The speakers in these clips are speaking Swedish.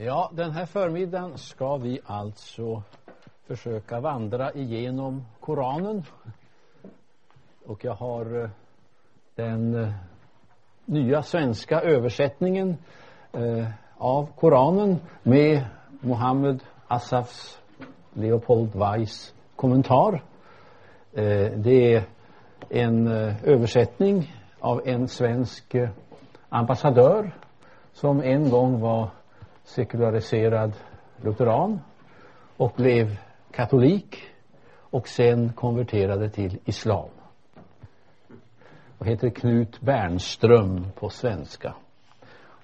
Ja, den här förmiddagen ska vi alltså försöka vandra igenom Koranen. Och jag har eh, den eh, nya svenska översättningen eh, av Koranen med Mohammed Asafs Leopold Weiss kommentar. Det är en översättning av en svensk ambassadör som en gång var sekulariserad lutheran och blev katolik och sen konverterade till islam. Och heter Knut Bernström på svenska?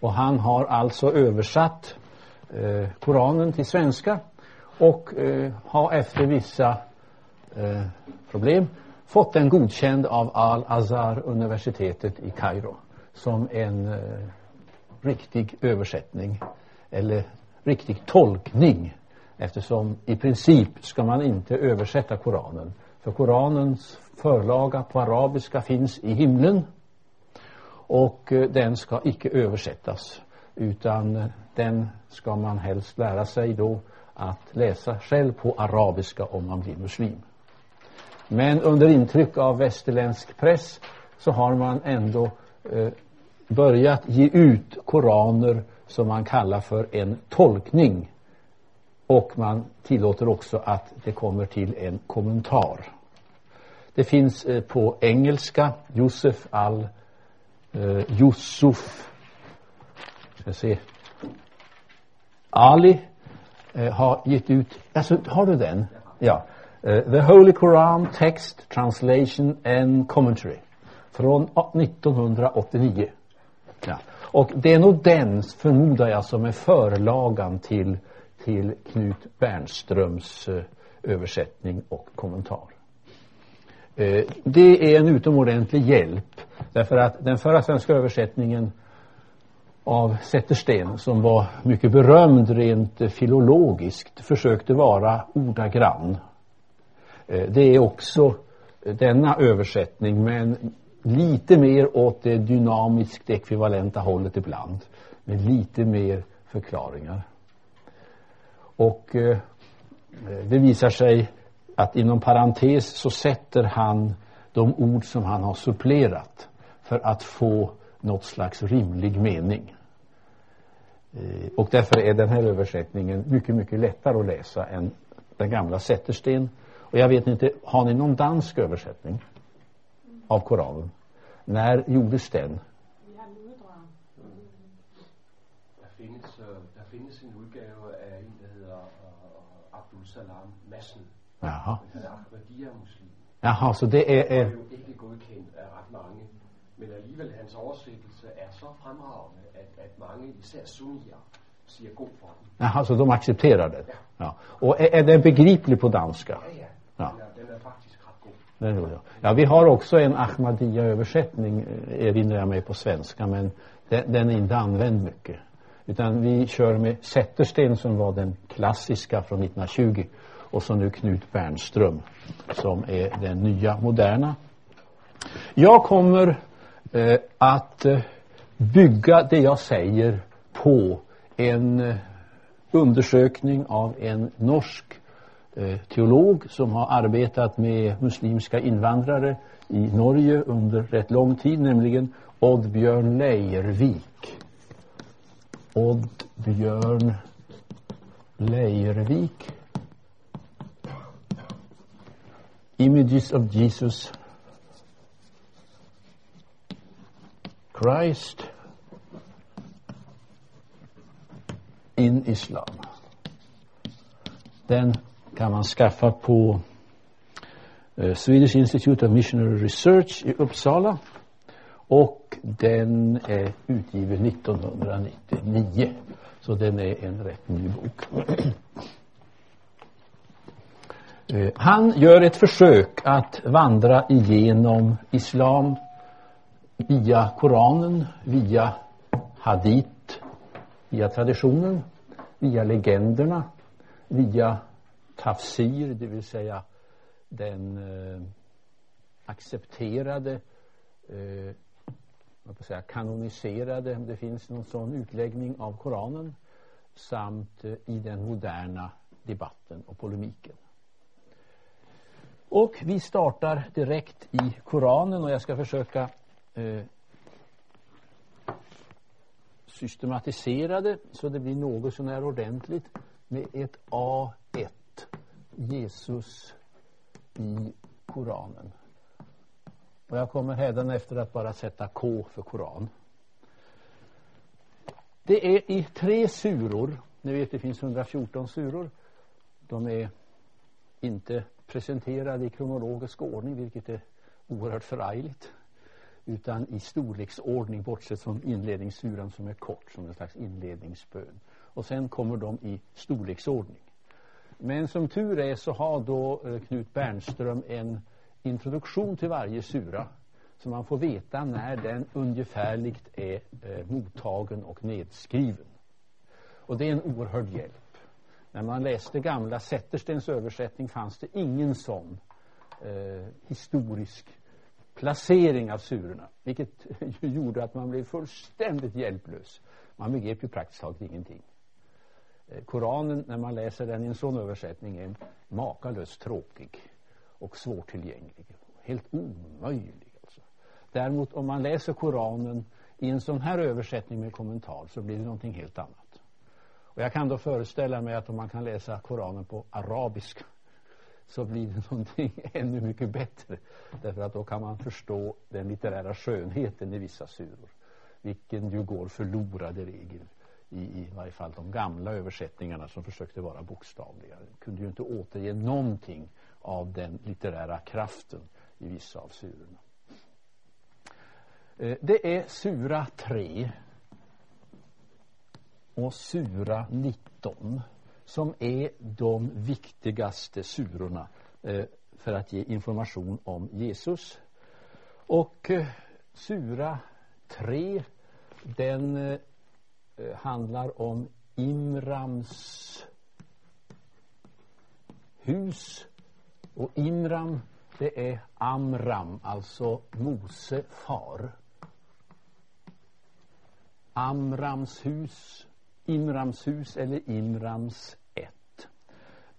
Och han har alltså översatt eh, Koranen till svenska och eh, har efter vissa eh, problem fått den godkänd av Al-Azhar universitetet i Kairo som en eh, riktig översättning eller riktig tolkning eftersom i princip ska man inte översätta Koranen för Koranens förlaga på arabiska finns i himlen och eh, den ska icke översättas utan eh, den ska man helst lära sig då att läsa själv på arabiska om man blir muslim. Men under intryck av västerländsk press så har man ändå eh, börjat ge ut koraner som man kallar för en tolkning och man tillåter också att det kommer till en kommentar. Det finns eh, på engelska Josef al eh, Yusuf ska se Ali eh, har gett ut, alltså har du den? Ja. Uh, The Holy Quran Text Translation and Commentary från 1989. Ja. Och det är nog den, förmodar jag, som är förlagan till, till Knut Bernströms eh, översättning och kommentar. Eh, det är en utomordentlig hjälp därför att den förra svenska översättningen av Zettersten som var mycket berömd rent filologiskt försökte vara ordagrann. Eh, det är också denna översättning men lite mer åt det dynamiskt ekvivalenta hållet ibland med lite mer förklaringar. Och eh, det visar sig att inom parentes så sätter han de ord som han har supplerat för att få något slags rimlig mening. Eh, och därför är den här översättningen mycket mycket lättare att läsa än den gamla Zettersten och jag vet inte, har ni någon dansk översättning? Av Koranen. När gjordes den? Der findes, øh, der findes en udgave af en, der hedder uh, Abdul Salam Madsen. Jaha. Han Ahmadiyya-muslim. Jaha, så det är... Det är er jo ikke godkendt af ret mange. Men alligevel hans oversættelse er så fremragende, at, at mange, især sunnier, siger god for den. Jaha, så de accepterar det? Ja. Och är, är den begriplig på danska? Ja, ja. Ja. Den, er, den er faktisk ret god. Det tror jag. Ja, vi har också en Ahmadiyya-översättning, eh, erinrar jag mig på svenska, men den, den är inte använd mycket. Utan vi kör med Zettersten som var den klassiska från 1920 och så nu Knut Bernström som är den nya moderna. Jag kommer eh, att eh, bygga det jag säger på en eh, undersökning av en norsk Eh, teolog som har arbetat med muslimska invandrare i Norge under rätt lång tid, nämligen Oddbjörn Lejervik. Oddbjörn Lejervik. Images of Jesus Christ in Islam. Den kan man skaffa på eh, Swedish Institute of Missionary Research i Uppsala. Och den är utgiven 1999 så den är en rätt ny bok. Eh, han gör ett försök att vandra igenom islam via Koranen, via hadith, via traditionen, via legenderna, via tafsir, det vill säga den eh, accepterade eh, vad säga, kanoniserade, om det finns någon sån utläggning av Koranen samt eh, i den moderna debatten och polemiken. Och vi startar direkt i Koranen och jag ska försöka eh, systematisera det så det blir något sånär ordentligt med ett A. Jesus i Koranen. Och jag kommer efter att bara sätta K för Koran. Det är i tre suror. Ni vet det finns 114 suror. De är inte presenterade i kronologisk ordning vilket är oerhört förargligt utan i storleksordning bortsett från inledningssuran som är kort som en slags inledningsbön. Och sen kommer de i storleksordning. Men som tur är så har då eh, Knut Bernström en introduktion till varje sura så man får veta när den ungefärligt är eh, mottagen och nedskriven. Och det är en oerhörd hjälp. När man läste gamla Zetterstens översättning fanns det ingen sån eh, historisk placering av surorna. Vilket gjorde att man blev fullständigt hjälplös. Man begrep ju praktiskt taget ingenting. Eh, Koranen, när man läser den i en sån översättning, är makalöst tråkig och svårtillgänglig. Helt omöjlig. Alltså. Däremot om man läser Koranen i en sån här översättning med kommentar så blir det någonting helt annat. Och jag kan då föreställa mig att om man kan läsa Koranen på arabiska så blir det någonting ännu mycket bättre. Därför att då kan man förstå den litterära skönheten i vissa suror. Vilken ju går förlorad i regel i, i varje fall de gamla översättningarna som försökte vara bokstavliga. kunde ju inte återge någonting av den litterära kraften i vissa av surorna. Eh, det är sura 3 och sura 19 som är de viktigaste surorna eh, för att ge information om Jesus. Och eh, sura 3 den Eh, handlar om Imrams hus och Imram det är Amram, alltså Mose far. Amrams hus, Imrams hus eller Imrams ett.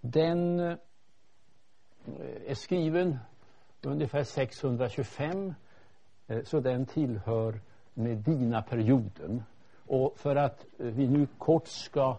Den eh, är skriven ungefär 625 eh, så den tillhör Medina-perioden. Och för att eh, vi nu kort ska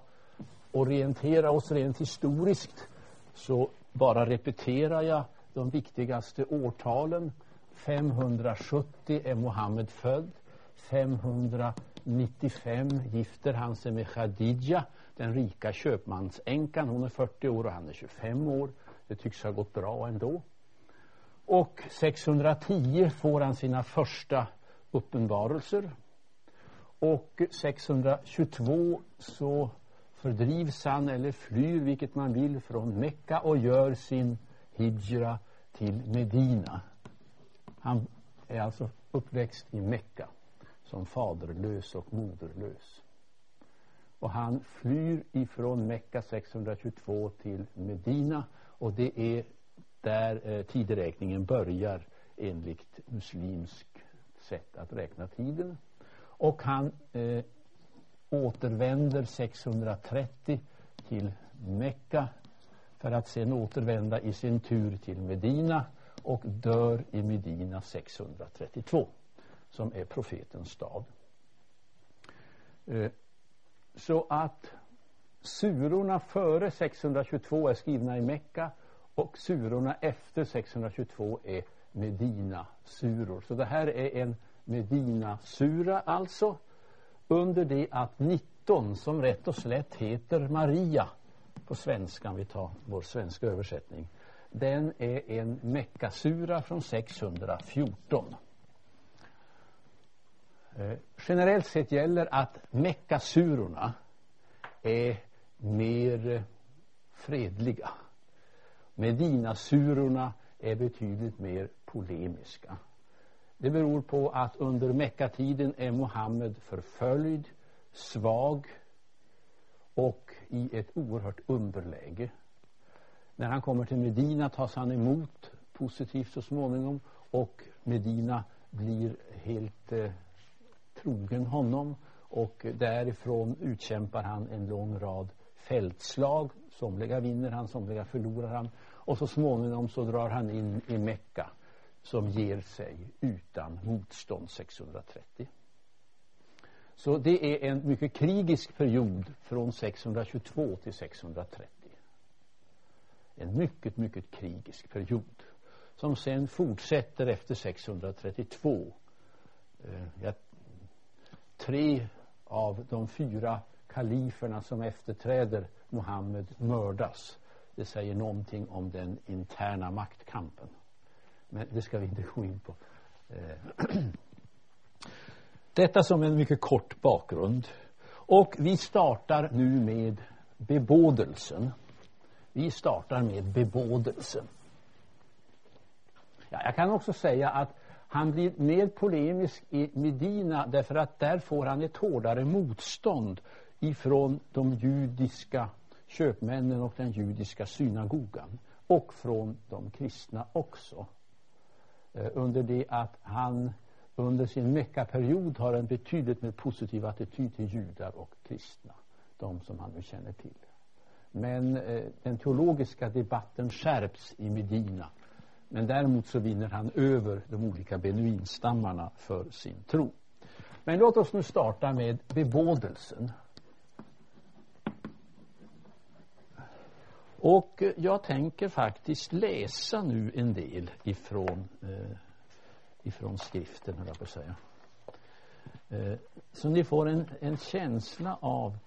orientera oss rent historiskt så bara repeterar jag de viktigaste årtalen. 570 är Mohammed född. 595 gifter han sig med Khadija, den rika köpmansänkan. Hon är 40 år och han är 25 år. Det tycks ha gått bra ändå. Och 610 får han sina första uppenbarelser. Och 622 så fördrivs han eller flyr, vilket man vill, från Mekka och gör sin hijra till Medina. Han är alltså uppväxt i Mekka som faderlös och moderlös. Och han flyr ifrån Mekka 622 till Medina och det är där eh, tideräkningen börjar enligt muslimsk sätt att räkna tiden. Och han eh, återvänder 630 till Mekka för att sen återvända i sin tur till Medina och dör i Medina 632 som är profetens stad. Eh, så att surorna före 622 är skrivna i Mekka och surorna efter 622 är Medina-suror. Så det här är en Medina-sura alltså under det att 19 som rätt och slätt heter Maria på svenska, om vi tar vår svenska översättning. Den är en meckasura från 614. Eh, generellt sett gäller att meckasurorna är mer fredliga. Medinasurorna är betydligt mer polemiska. Det beror på att under Meckatiden är Mohammed förföljd, svag och i ett oerhört underläge. När han kommer till Medina tas han emot positivt så småningom och Medina blir helt eh, trogen honom och därifrån utkämpar han en lång rad fältslag. Somliga vinner han, somliga förlorar han. Och så småningom så drar han in i Mekka som ger sig utan motstånd 630. Så det är en mycket krigisk period från 622 till 630. En mycket, mycket krigisk period som sen fortsätter efter 632. Eh, tre av de fyra kaliferna som efterträder Muhammed mördas. Det säger någonting om den interna maktkampen. Men det ska vi inte gå in på. Eh, detta som en mycket kort bakgrund. Och vi startar nu med bebådelsen. Vi startar med bebådelsen. Ja, jag kan också säga att han blir mer polemisk i Medina därför att där får han ett hårdare motstånd ifrån de judiska köpmännen och den judiska synagogan och från de kristna också. Eh, under det att han under sin Meckaperiod har en betydligt mer positiv attityd till judar och kristna. De som han nu känner till. Men eh, den teologiska debatten skärps i Medina. Men däremot så vinner han över de olika benuinstammarna för sin tro. Men låt oss nu starta med bebådelsen. Och eh, jag tänker faktiskt läsa nu en del ifrån eh, ifrån skriften, höll jag på att säga. Eh, så ni får en, en känsla av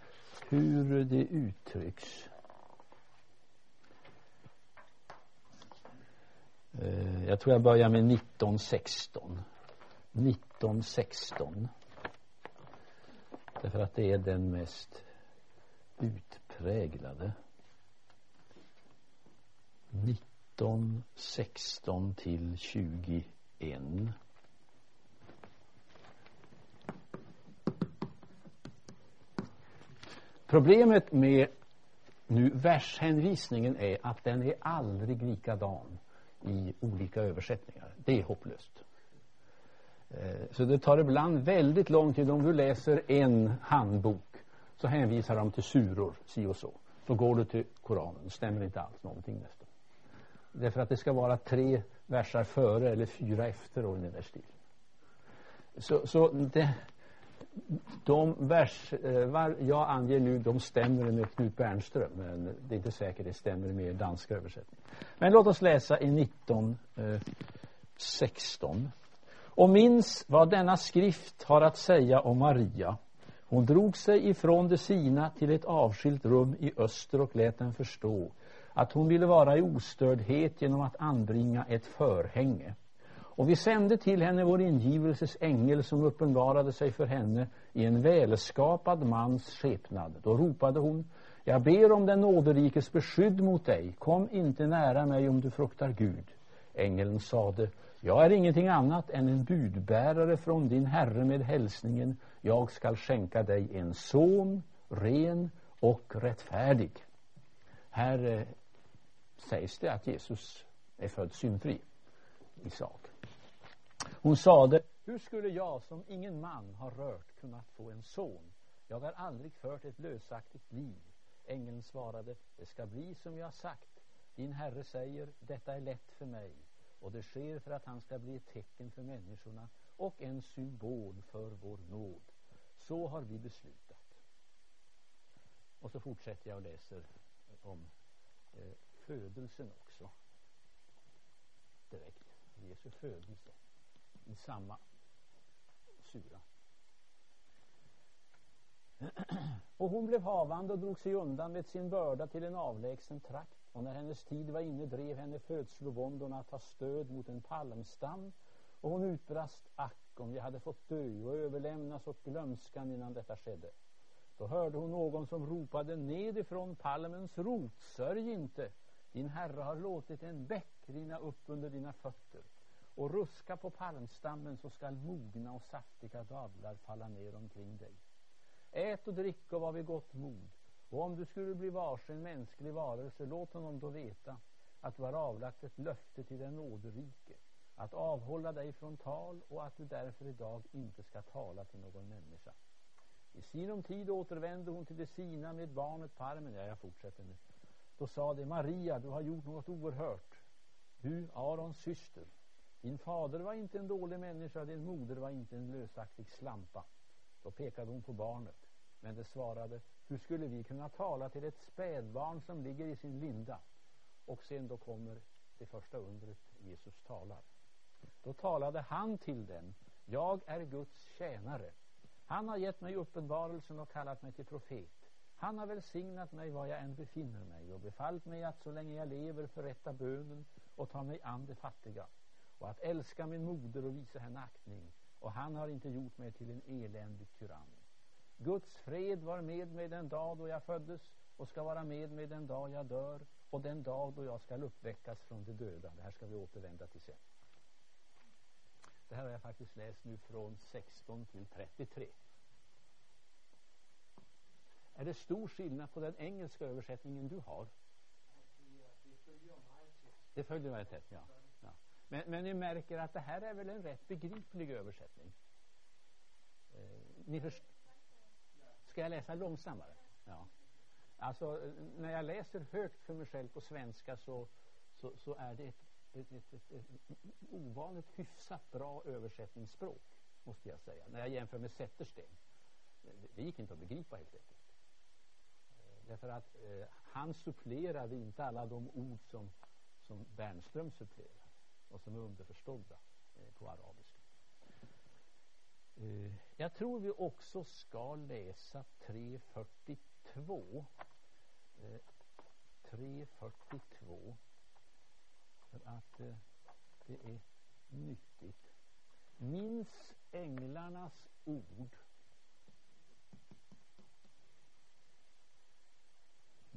hur det uttrycks. Eh, jag tror jag börjar med 1916. 1916. Därför att det är den mest utpräglade. 1916 till 21. Problemet med nu vershänvisningen är att den är aldrig likadan i olika översättningar. Det är hopplöst. Eh, så det tar ibland väldigt lång tid. Om du läser en handbok så hänvisar de till suror, si och så. Så går du till Koranen. Det stämmer inte alls någonting nästan. Därför att det ska vara tre versar före eller fyra efter och den där stilen. Så, så det, de vers eh, jag anger nu de stämmer med Knut Bernström men det är inte säkert det stämmer med danska översättning. Men låt oss läsa i 1916. Eh, och minns vad denna skrift har att säga om Maria. Hon drog sig ifrån det sina till ett avskilt rum i öster och lät den förstå att hon ville vara i ostördhet genom att anbringa ett förhänge. Och vi sände till henne vår ingivelses ängel som uppenbarade sig för henne i en välskapad mans skepnad. Då ropade hon, jag ber om den nåderikes beskydd mot dig, kom inte nära mig om du fruktar Gud. Ängeln sade, jag är ingenting annat än en budbärare från din Herre med hälsningen, jag skall skänka dig en son, ren och rättfärdig. Här eh, sägs det att Jesus är född syndfri i sak. Hon sade, hur skulle jag som ingen man har rört kunnat få en son? Jag har aldrig fört ett lösaktigt liv. Ängeln svarade, det ska bli som jag har sagt. Din herre säger, detta är lätt för mig. Och det sker för att han ska bli ett tecken för människorna och en symbol för vår nåd. Så har vi beslutat. Och så fortsätter jag och läser om eh, födelsen också. Direkt. Jesu födelse. I samma sura. Och hon blev havande och drog sig undan med sin börda till en avlägsen trakt. Och när hennes tid var inne drev henne födslovåndorna att ta stöd mot en palmstam. Och hon utbrast, ack om jag hade fått dö och överlämnas åt glömskan innan detta skedde. Då hörde hon någon som ropade nedifrån palmens rot, sörj inte, din herre har låtit en bäck rinna upp under dina fötter och ruska på palmstammen så skall mogna och saftiga dadlar falla ner omkring dig. Ät och drick och var vid gott mod och om du skulle bli varse en mänsklig varelse låt honom då veta att du har avlagt ett löfte till den nåderike att avhålla dig från tal och att du därför idag inte ska tala till någon människa. I sinom tid återvände hon till det sina med barnet på armen. Ja, jag fortsätter nu. Då sa de Maria, du har gjort något oerhört. Du, Arons syster. Din fader var inte en dålig människa, din moder var inte en lösaktig slampa. Då pekade hon på barnet. Men det svarade, hur skulle vi kunna tala till ett spädbarn som ligger i sin linda? Och sen då kommer det första undret Jesus talar. Då talade han till den. Jag är Guds tjänare. Han har gett mig uppenbarelsen och kallat mig till profet. Han har välsignat mig var jag än befinner mig och befallt mig att så länge jag lever förrätta bönen och ta mig an de fattiga och att älska min moder och visa henne aktning. Och han har inte gjort mig till en eländig tyrann. Guds fred var med mig den dag då jag föddes och ska vara med mig den dag jag dör och den dag då jag ska uppväckas från de döda. Det här ska vi återvända till sen. Det här har jag faktiskt läst nu från 16 till 33. Är det stor skillnad på den engelska översättningen du har? Det följer mig tätt, ja. ja. Men, men ni märker att det här är väl en rätt begriplig översättning? Eh, ni först Ska jag läsa långsammare? Ja. Alltså, när jag läser högt för mig själv på svenska så, så, så är det ett, ett, ett, ett, ett ovanligt hyfsat bra översättningsspråk, måste jag säga. När jag jämför med Zettersten. Det, det gick inte att begripa helt enkelt. Därför att eh, han supplerade inte alla de ord som, som Bernström supplerar och som är underförstådda eh, på arabiska. Eh, jag tror vi också ska läsa 342. 342. Eh, för att eh, det är nyttigt. Minns änglarnas ord.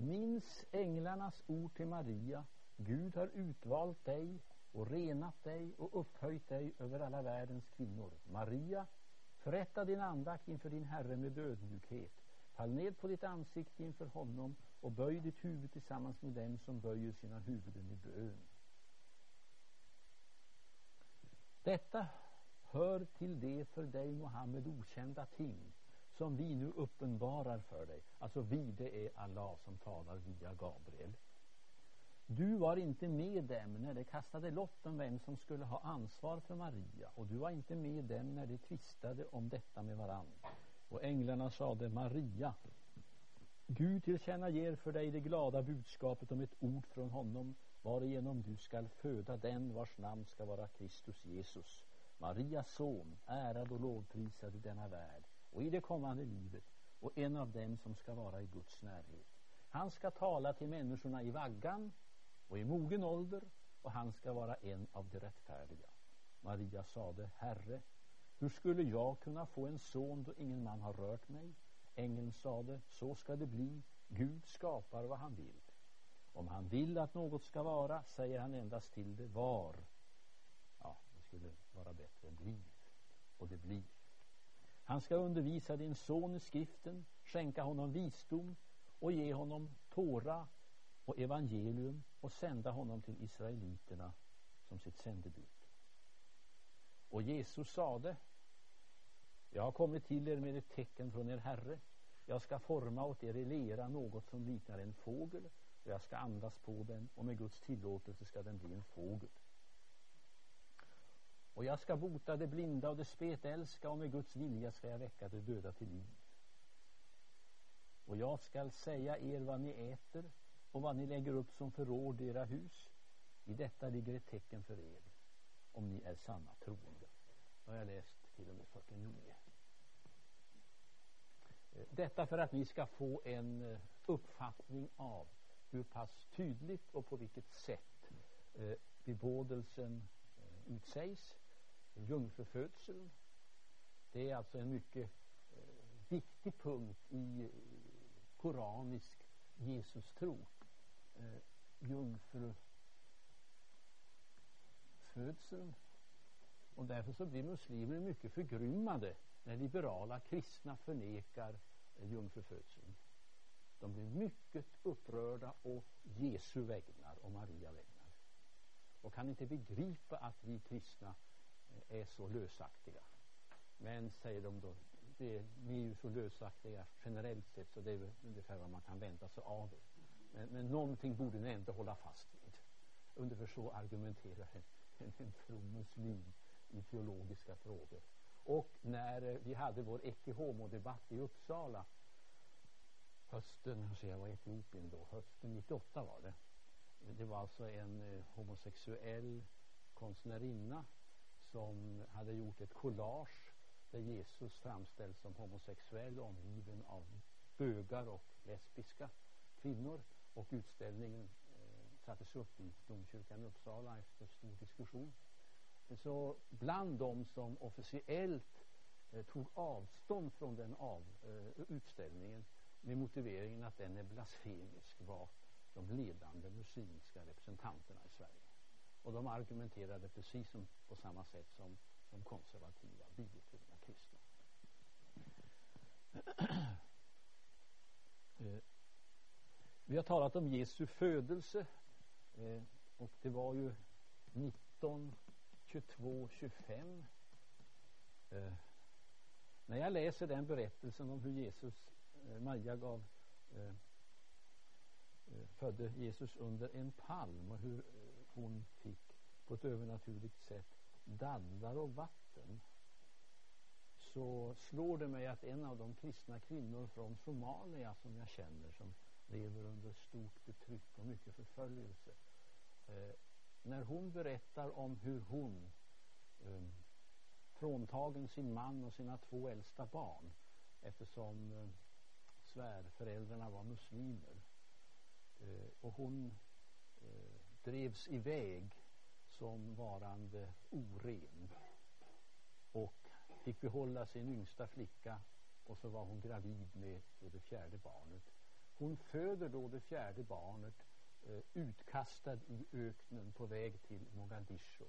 Minns änglarnas ord till Maria. Gud har utvalt dig och renat dig och upphöjt dig över alla världens kvinnor. Maria Förrätta din andakt inför din Herre med ödmjukhet. Fall ned på ditt ansikte inför honom och böj ditt huvud tillsammans med dem som böjer sina huvuden i bön. Detta hör till det för dig, Mohammed, okända ting som vi nu uppenbarar för dig. Alltså vi, det är Allah som talar via Gabriel. Du var inte med dem när de kastade lott om vem som skulle ha ansvar för Maria och du var inte med dem när de tvistade om detta med varann. Och änglarna sade Maria Gud tillkännager för dig det glada budskapet om ett ord från honom varigenom du skall föda den vars namn ska vara Kristus Jesus Marias son, ärad och lovprisad i denna värld och i det kommande livet och en av dem som ska vara i Guds närhet. Han ska tala till människorna i vaggan och i mogen ålder och han ska vara en av de rättfärdiga. Maria sade, Herre, hur skulle jag kunna få en son då ingen man har rört mig? Ängeln sade, så ska det bli. Gud skapar vad han vill. Om han vill att något ska vara, säger han endast till det var. Ja, det skulle vara bättre än bliv. Och det blir. Han ska undervisa din son i skriften, skänka honom visdom och ge honom Tora och evangelium och sända honom till israeliterna som sitt sändebud. Och Jesus sade Jag har kommit till er med ett tecken från er Herre. Jag ska forma åt er i lera något som liknar en fågel och jag ska andas på den och med Guds tillåtelse ska den bli en fågel. Och jag ska bota det blinda och det spetälska och med Guds vilja ska jag väcka det döda till liv. Och jag skall säga er vad ni äter och vad ni lägger upp som förråd i era hus. I detta ligger ett tecken för er om ni är sanna troende. Då har jag läst till och med 49. Detta för att ni ska få en eh, uppfattning av hur pass tydligt och på vilket sätt eh, bebådelsen eh, utsägs. Jungfrufödseln. Det är alltså en mycket eh, viktig punkt i eh, koranisk Jesus tro eh, jungfrufödseln. Och därför så blir muslimer mycket förgrymmade när liberala kristna förnekar eh, jungfrufödseln. De blir mycket upprörda å Jesu vägnar och Maria vägnar. Och kan inte begripa att vi kristna är så lösaktiga. Men, säger de då, det, ni är ju så lösaktiga generellt sett så det är ungefär vad man kan vänta sig av er. Men, men någonting borde ni ändå hålla fast vid. Ungefär så argumenterar en, en, en from muslim i teologiska frågor. Och när eh, vi hade vår Ecce Homo-debatt i Uppsala hösten, hur jag var i Etiopien då, hösten 98 var det. Det var alltså en eh, homosexuell konstnärinna som hade gjort ett collage där Jesus framställs som homosexuell omgiven av bögar och lesbiska kvinnor och utställningen eh, sattes upp i domkyrkan i Uppsala efter stor diskussion. Så bland de som officiellt eh, tog avstånd från den av, eh, utställningen med motiveringen att den är blasfemisk var de ledande muslimska representanterna i Sverige. Och de argumenterade precis som, på samma sätt som de konservativa bibeltrogna kristna. Eh, vi har talat om Jesu födelse eh, och det var ju 19, 22, 25. När jag läser den berättelsen om hur Jesus, eh, Maja gav födde Jesus under en palm och hur hon fick på ett övernaturligt sätt dadlar och vatten så slår det mig att en av de kristna kvinnor från Somalia som jag känner som lever under stort betryck och mycket förföljelse eh, när hon berättar om hur hon eh, fråntagen sin man och sina två äldsta barn eftersom eh, svärföräldrarna var muslimer eh, och hon eh, drevs iväg som varande oren och fick behålla sin yngsta flicka och så var hon gravid med det fjärde barnet. Hon föder då det fjärde barnet eh, utkastad i öknen på väg till Mogadishu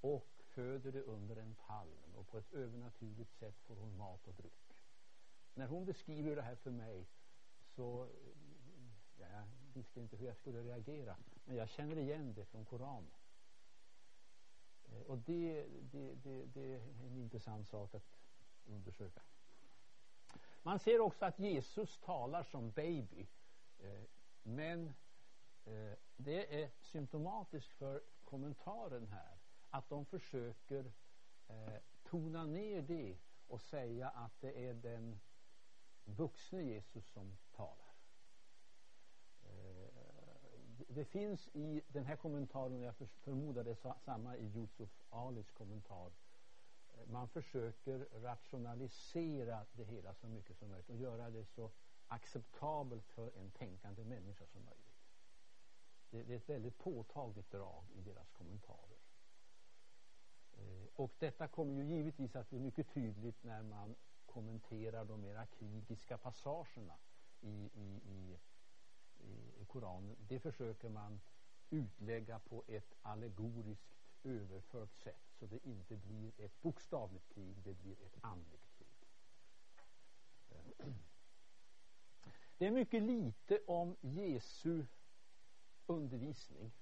och föder det under en palm och på ett övernaturligt sätt får hon mat och dryck. När hon beskriver det här för mig så jag visste inte hur jag skulle reagera men jag känner igen det från Koranen. Eh, och det, det, det, det är en intressant sak att undersöka. Man ser också att Jesus talar som baby. Eh, men eh, det är symptomatiskt för kommentaren här att de försöker tona ner det och säga att det är den vuxne Jesus som talar det finns i den här kommentaren, och jag förmodar det är samma i Yusuf Alis kommentar, eh, man försöker rationalisera det hela så mycket som möjligt och göra det så acceptabelt för en tänkande människa som möjligt. Det, det är ett väldigt påtagligt drag i deras kommentarer. Eh, och detta kommer ju givetvis att bli mycket tydligt när man kommenterar de mera krigiska passagerna i, i, i i, Koranen, det försöker man utlägga på ett allegoriskt överfört sätt så det inte blir ett bokstavligt krig, det blir ett andligt krig. Det är mycket lite om Jesu undervisning.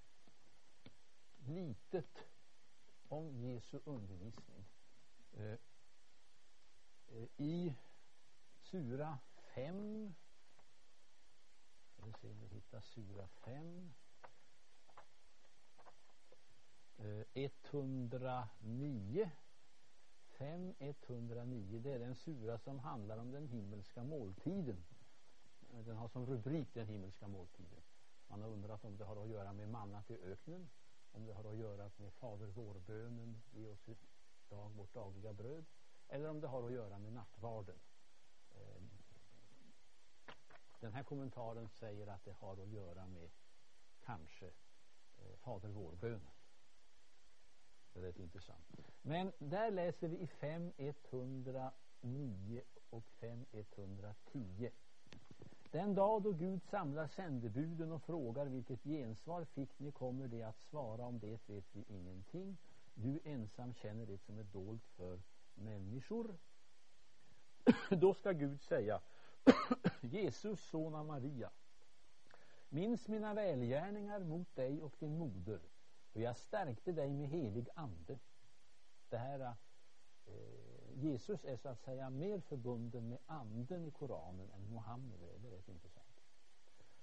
Litet om Jesu undervisning. Eh, eh, I Sura 5 vi se om vi hittar sura 5. Eh, 109. 5, 109. Det är den sura som handlar om den himmelska måltiden. Eh, den har som rubrik den himmelska måltiden. Man har undrat om det har att göra med mannat i öknen. Om det har att göra med Fader vårbönen, ge oss idag vårt dagliga bröd. Eller om det har att göra med nattvarden. Eh, den här kommentaren säger att det har att göra med kanske eh, Fader vår-bönen. Det är rätt intressant. Men där läser vi i 5109 och 5110. Den dag då Gud samlar sändebuden och frågar vilket gensvar fick ni kommer det att svara om det vet vi ingenting. Du ensam känner det som är dolt för människor. då ska Gud säga Jesus son av Maria minns mina välgärningar mot dig och din moder och jag stärkte dig med helig ande det här eh, Jesus är så att säga mer förbunden med anden i Koranen än Mohammed är. Det är rätt intressant.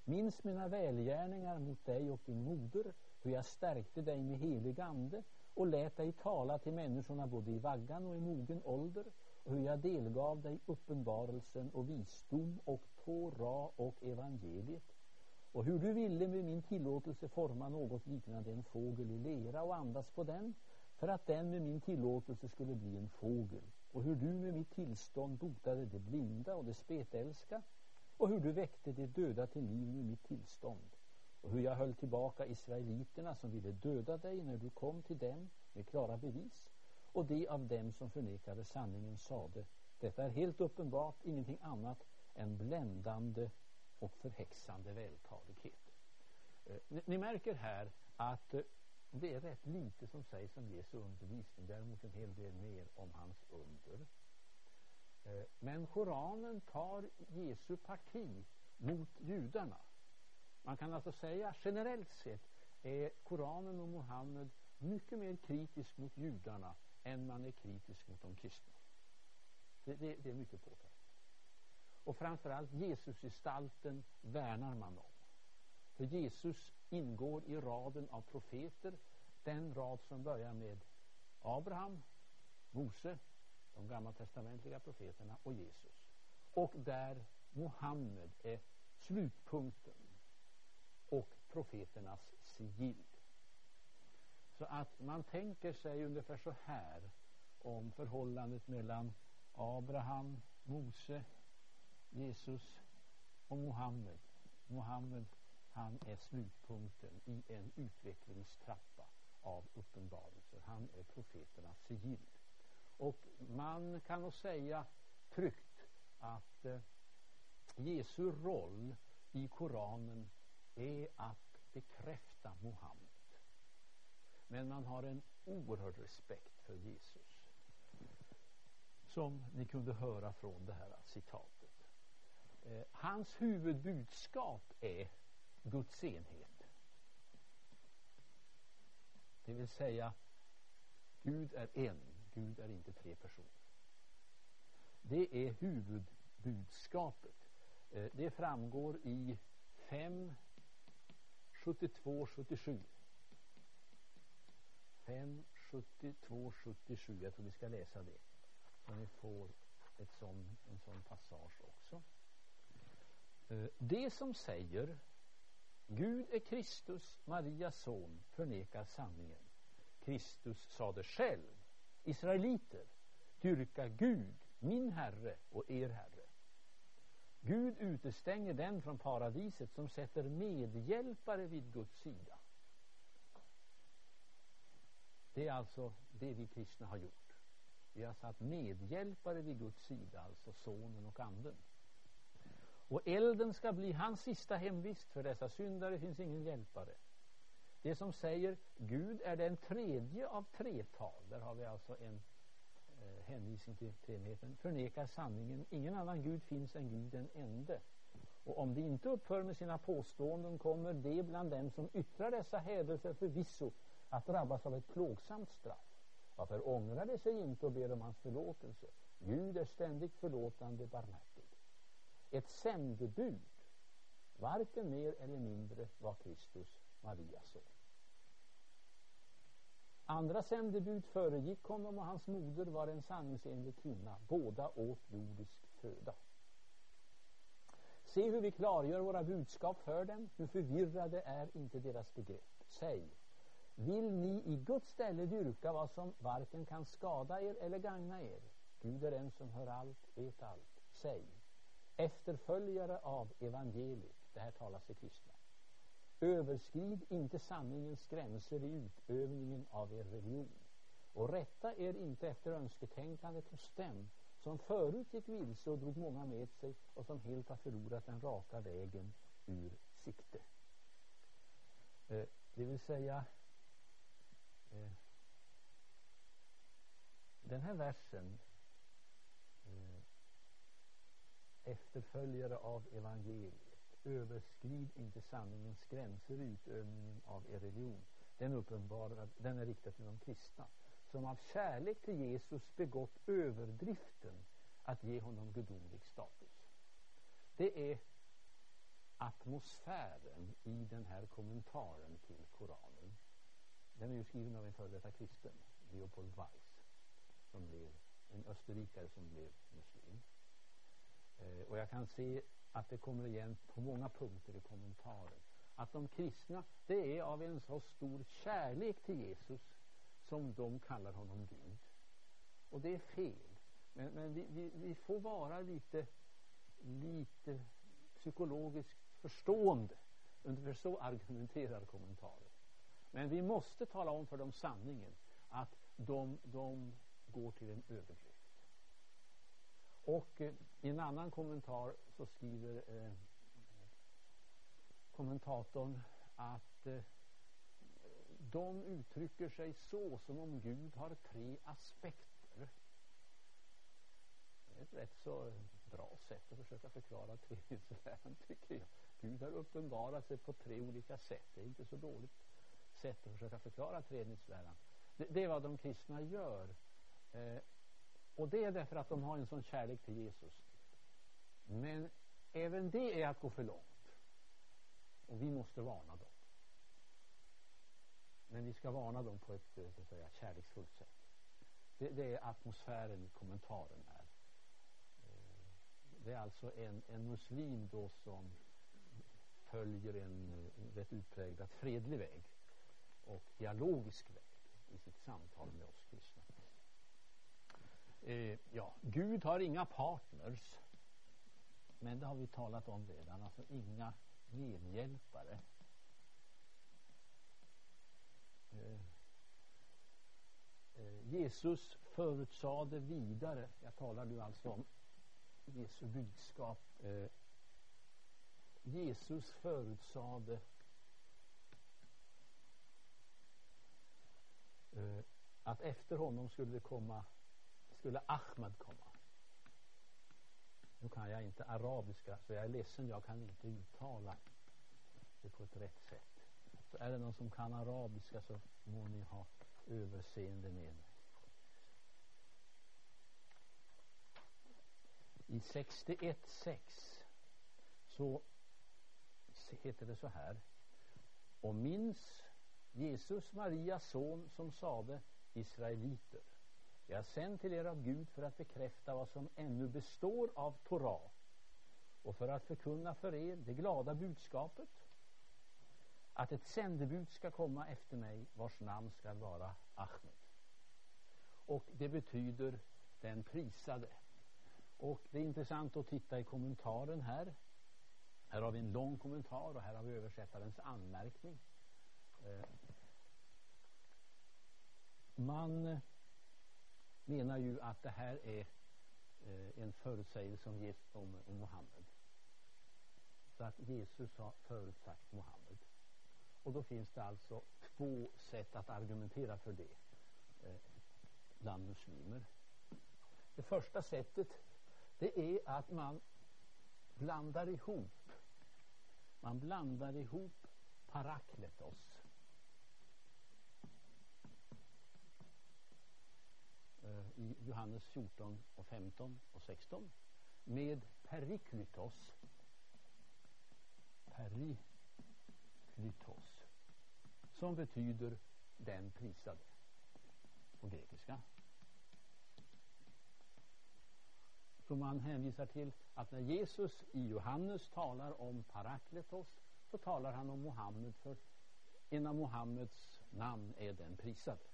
Minns mina välgärningar mot dig och din moder, hur jag stärkte dig med helig ande och lät dig tala till människorna både i vaggan och i mogen ålder hur jag delgav dig uppenbarelsen och visdom och Tora och evangeliet och hur du ville med min tillåtelse forma något liknande en fågel i lera och andas på den för att den med min tillåtelse skulle bli en fågel och hur du med mitt tillstånd botade det blinda och det spetälska och hur du väckte de döda till liv med mitt tillstånd och hur jag höll tillbaka israeliterna som ville döda dig när du kom till dem med klara bevis och de av dem som förnekade sanningen sade detta är helt uppenbart ingenting annat än bländande och förhäxande vältalighet. Eh, ni, ni, märker här att eh, det är rätt lite som sägs om Jesu undervisning, däremot en hel del mer om hans under. Eh, men Koranen tar Jesu parti mot judarna. Man kan alltså säga generellt sett är Koranen och Mohammed mycket mer kritisk mot judarna än man är kritisk mot de kristna. Det, det, det är mycket påtagligt. Och framförallt Jesusgestalten värnar man om. För Jesus ingår i raden av profeter, den rad som börjar med Abraham, Mose, de gammaltestamentliga profeterna och Jesus. Och där Mohammed är slutpunkten och profeternas sigill. Så att man tänker sig ungefär så här om förhållandet mellan Abraham, Mose, Jesus och Mohammed. Mohammed han är slutpunkten i en utvecklingstrappa av uppenbarelser. Han är profeternas sigill. Och man kan nog säga tryggt att eh, Jesu roll i Koranen är att bekräfta Mohammed. Men man har en oerhörd respekt för Jesus. Som ni kunde höra från det här citatet. Eh, hans huvudbudskap är Guds enhet. Det vill säga, Gud är en, Gud är inte tre personer. Det är huvudbudskapet. Eh, det framgår i 5, 72, 77. 5, 72, 77. Jag tror vi ska läsa det. Så ni får ett sån, en sån passage också. Eh, det som säger Gud är Kristus, Marias son, förnekar sanningen. Kristus sade själv, Israeliter, dyrka Gud, min Herre och er Herre. Gud utestänger den från paradiset som sätter medhjälpare vid Guds sida. Det är alltså det vi kristna har gjort. Vi har satt medhjälpare vid Guds sida, alltså sonen och anden. Och elden ska bli hans sista hemvist. För dessa syndare finns ingen hjälpare. Det som säger Gud är den tredje av tretal. Där har vi alltså en eh, hänvisning till treenigheten. Förnekar sanningen. Ingen annan Gud finns än Gud den ende. Och om de inte upphör med sina påståenden kommer de bland dem som yttrar dessa hädelser förvisso att drabbas av ett plågsamt straff. Varför ångrar de sig inte och ber om hans förlåtelse? Gud är ständigt förlåtande barmhärtig. Ett sändebud, varken mer eller mindre, var Kristus, Marias son. Andra sändebud föregick honom och hans moder var en sanningsenlig kvinna. Båda åt jordisk föda. Se hur vi klargör våra budskap för dem. Hur förvirrade är inte deras begrepp. Säg, vill ni i Guds ställe dyrka vad som varken kan skada er eller gagna er? Gud är en som hör allt, vet allt. Säg, efterföljare av evangeliet, det här talas i kristna. Överskrid inte sanningens gränser i utövningen av er religion och rätta er inte efter önsketänkandet hos dem som förut gick vilse och drog många med sig och som helt har förlorat den raka vägen ur sikte. Eh, det vill säga Eh, den här versen eh, efterföljare av evangeliet överskrid inte sanningens gränser i utövningen av er religion den, uppenbarar, den är riktad till de kristna som av kärlek till Jesus begått överdriften att ge honom gudomlig status. Det är atmosfären i den här kommentaren till Koranen. Den är ju skriven av en före detta kristen, Leopold Weiss, som blev en österrikare som blev muslim. Eh, och jag kan se att det kommer igen på många punkter i kommentaren. Att de kristna, det är av en så stor kärlek till Jesus som de kallar honom Gud. Och det är fel. Men, men vi, vi, vi, får vara lite, lite psykologiskt förstående under så argumenterar kommentarer. Men vi måste tala om för dem sanningen att de, de går till en överdrift. Och eh, i en annan kommentar så skriver eh, kommentatorn att eh, de uttrycker sig så som om Gud har tre aspekter. Det är ett rätt så bra sätt att försöka förklara treenighetsläran tycker jag. Gud har uppenbarat sig på tre olika sätt. Det är inte så dåligt sätt att försöka förklara treenighetsläran. Det, det är vad de kristna gör. Eh, och det är därför att de har en sån kärlek till Jesus. Men även det är att gå för långt. Och vi måste varna dem. Men vi ska varna dem på ett eh, så att säga, kärleksfullt sätt. Det, det är atmosfären i kommentaren här. Eh, det är alltså en, en muslim då som följer en eh, rätt utpräglat fredlig väg och dialogisk väg i sitt samtal med oss kristna. Eh, ja, Gud har inga partners. Men det har vi talat om redan. Alltså inga medhjälpare. Eh, eh, Jesus förutsade vidare. Jag talar nu alltså om Jesu budskap. Eh, Jesus förutsade eh, att efter honom skulle det komma skulle Ahmed komma. Nu kan jag inte arabiska så jag är ledsen, jag kan inte uttala det på ett rätt sätt. Så är det någon som kan arabiska så må ni ha överseende med mig. I 61.6 så heter det så här. Och minns Jesus Marias son som sade Israeliter jag är sänd till er av Gud för att bekräfta vad som ännu består av Torah och för att förkunna för er det glada budskapet att ett sändebud ska komma efter mig vars namn ska vara Ahmed. Och det betyder den prisade. Och det är intressant att titta i kommentaren här. Här har vi en lång kommentar och här har vi översättarens anmärkning. Eh, man eh, menar ju att det här är eh, en förutsägelse som ges om, om Mohammed. Så att Jesus har förutsagt Mohammed. Och då finns det alltså två sätt att argumentera för det eh, bland muslimer. Det första sättet det är att man blandar ihop man blandar ihop parakletos Eh, Eh, i Johannes 14 och 15 och 16 med periklytos periklytos som betyder den prisade på grekiska. Så man hänvisar till att när Jesus i Johannes talar om parakletos så talar han om Mohammed för en av Mohammeds namn är den prisade.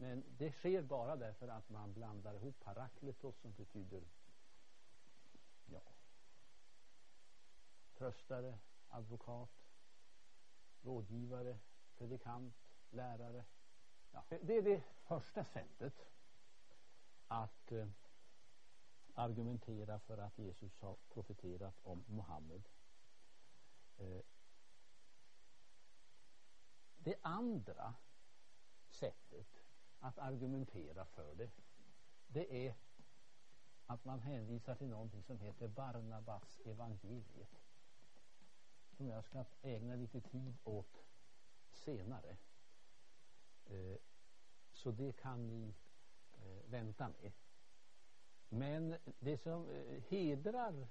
Men det sker bara därför att man blandar ihop parakletos som betyder ja, tröstare, advokat, rådgivare, predikant, lärare. Ja, det är det första sättet att eh, argumentera för att Jesus har profeterat om Mohammed. Eh, det andra sättet att argumentera för det. Det är att man hänvisar till någonting som heter Barnabas evangeliet som jag ska ägna lite tid åt senare. Eh, Så det kan ni eh, vänta med. Men det som eh, hedrar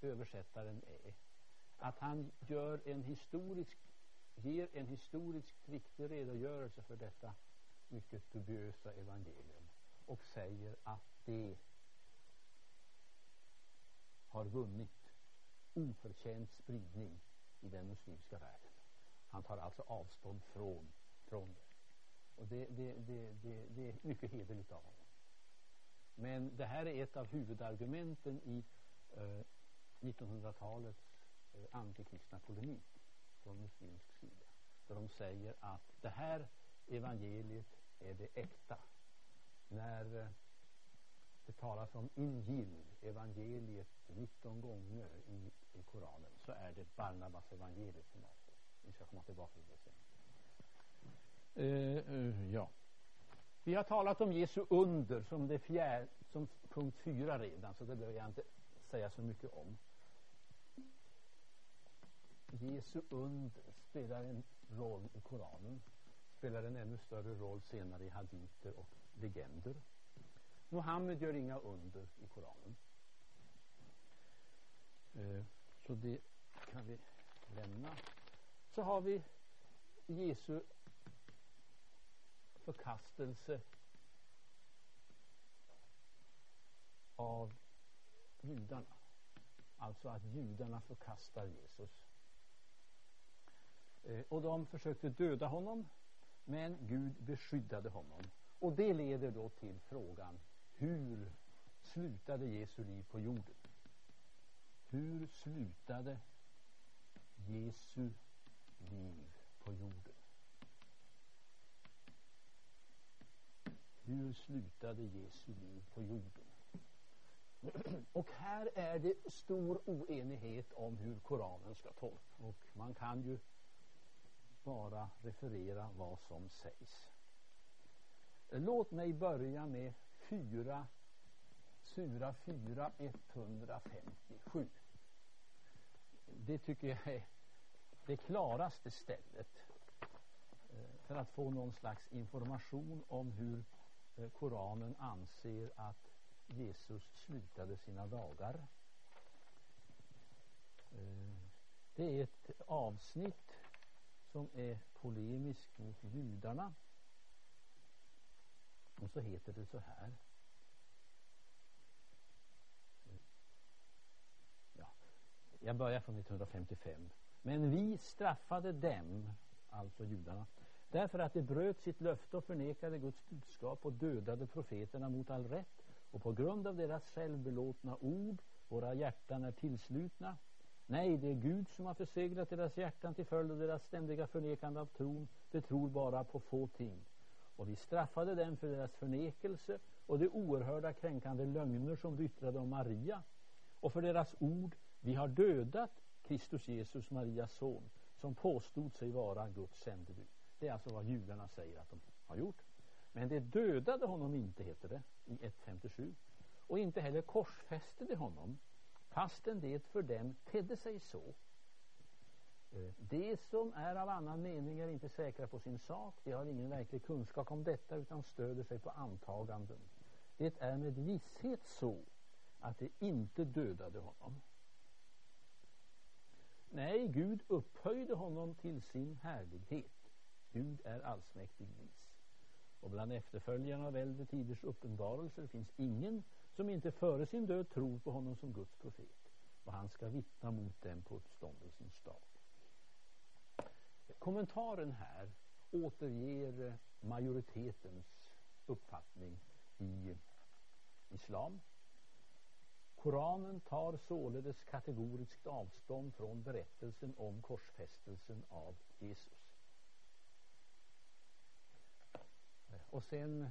översättaren är att han gör en historisk, ger en historiskt riktig redogörelse för detta mycket dubiösa evangelium och säger att det har vunnit oförtjänt spridning i den muslimska världen. Han tar alltså avstånd från, från det. Och det, det, det, det, det är mycket hederligt av honom. Men det här är ett av huvudargumenten i eh, 1900-talets eh, antikristna polemik från muslimsk sida. Där de säger att det här evangeliet är det äkta. När eh, det talas om Injil, evangeliet 19 gånger i, i Koranen så är det Barnabas evangeliet som avses. Vi ska komma tillbaka till det sen. Uh, uh, ja. Vi har talat om Jesu under som, det fjär, som punkt fyra redan så det behöver jag inte säga så mycket om. Jesu under spelar en roll i Koranen, spelar en ännu större roll senare i haditer och legender. Muhammed gör inga under i Koranen. Eh, så det kan vi lämna. Så har vi Jesu förkastelse av judarna. Alltså att judarna förkastar Jesus. Eh, och de försökte döda honom men Gud beskyddade honom. Och det leder då till frågan hur slutade Jesu liv på jorden? Hur slutade Jesu liv på jorden? Hur slutade Jesu liv på jorden? Och här är det stor oenighet om hur Koranen ska tolkas. Och man kan ju bara referera vad som sägs. Låt mig börja med fyra, Sura 4, 157. Det tycker jag är det klaraste stället eh, för att få någon slags information om hur eh, Koranen anser att Jesus slutade sina dagar. Eh, det är ett avsnitt som är polemisk mot judarna och så heter det så här. Ja, jag börjar från 1955. Men vi straffade dem, alltså judarna, därför att de bröt sitt löfte och förnekade Guds budskap och dödade profeterna mot all rätt och på grund av deras självbelåtna ord våra hjärtan är tillslutna Nej, det är Gud som har förseglat deras hjärtan till följd av deras ständiga förnekande av tron. De tror bara på få ting. Och vi straffade dem för deras förnekelse och de oerhörda kränkande lögner som de yttrade om Maria och för deras ord vi har dödat Kristus Jesus, Marias son som påstod sig vara Guds sändebud. Det är alltså vad judarna säger att de har gjort. Men det dödade honom inte, heter det i 1.57. Och inte heller korsfäste de honom fastän det för dem tedde sig så. Eh, det de som är av annan mening är inte säkra på sin sak. De har ingen verklig kunskap om detta utan stöder sig på antaganden. Det är med visshet så att de inte dödade honom. Nej, Gud upphöjde honom till sin härlighet. Gud är allsmäktig vis. Och bland efterföljarna av äldre tiders uppenbarelser finns ingen som inte före sin död tror på honom som Guds profet. Och han ska vittna mot dem på uppståndelsens dag. Kommentaren här återger majoritetens uppfattning i islam. Koranen tar således kategoriskt avstånd från berättelsen om korsfästelsen av Jesus. Och sen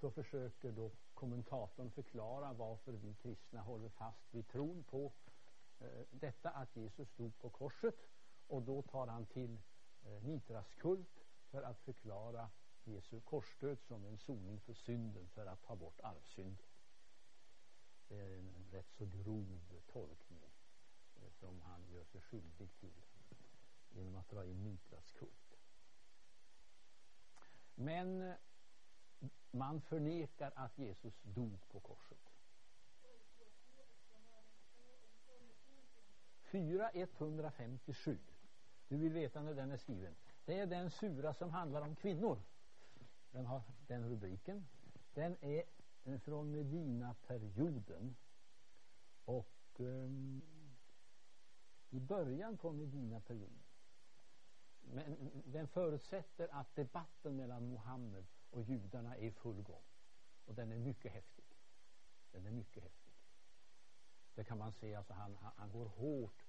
då försöker då kommentatorn förklara varför vi kristna håller fast vid tron på eh, detta att Jesus stod på korset och då tar han till eh, nitraskult för att förklara Jesu korsdöd som en soning för synden för att ta bort arvsynden. Det är en, rätt så grov tolkning eh, som han gör sig skyldig till genom att dra in nitraskult. Men eh, man förnekar att Jesus dog på korset. 4157. Du vill veta när den är skriven. Det är den sura som handlar om kvinnor. Den har den rubriken. Den är från Medina-perioden. Och um, i början på Medina-perioden. Men den förutsätter att debatten mellan Mohammed och judarna är i full gång. Och den är mycket häftig. Den är mycket häftig. Det kan man se, alltså han, han, han går hårt.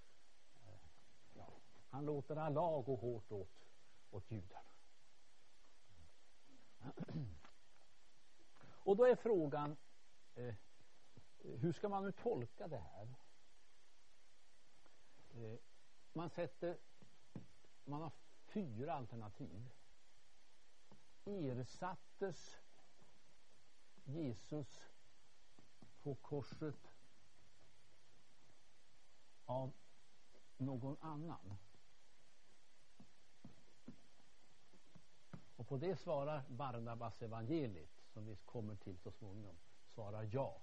Eh, ja, han låter Allah gå hårt åt, åt judarna. Och då är frågan eh, hur ska man nu tolka det här? Eh, man sätter man har fyra alternativ. Ersattes Jesus på korset av någon annan? Och på det svarar Barnabas evangeliet som vi kommer till så småningom svarar ja.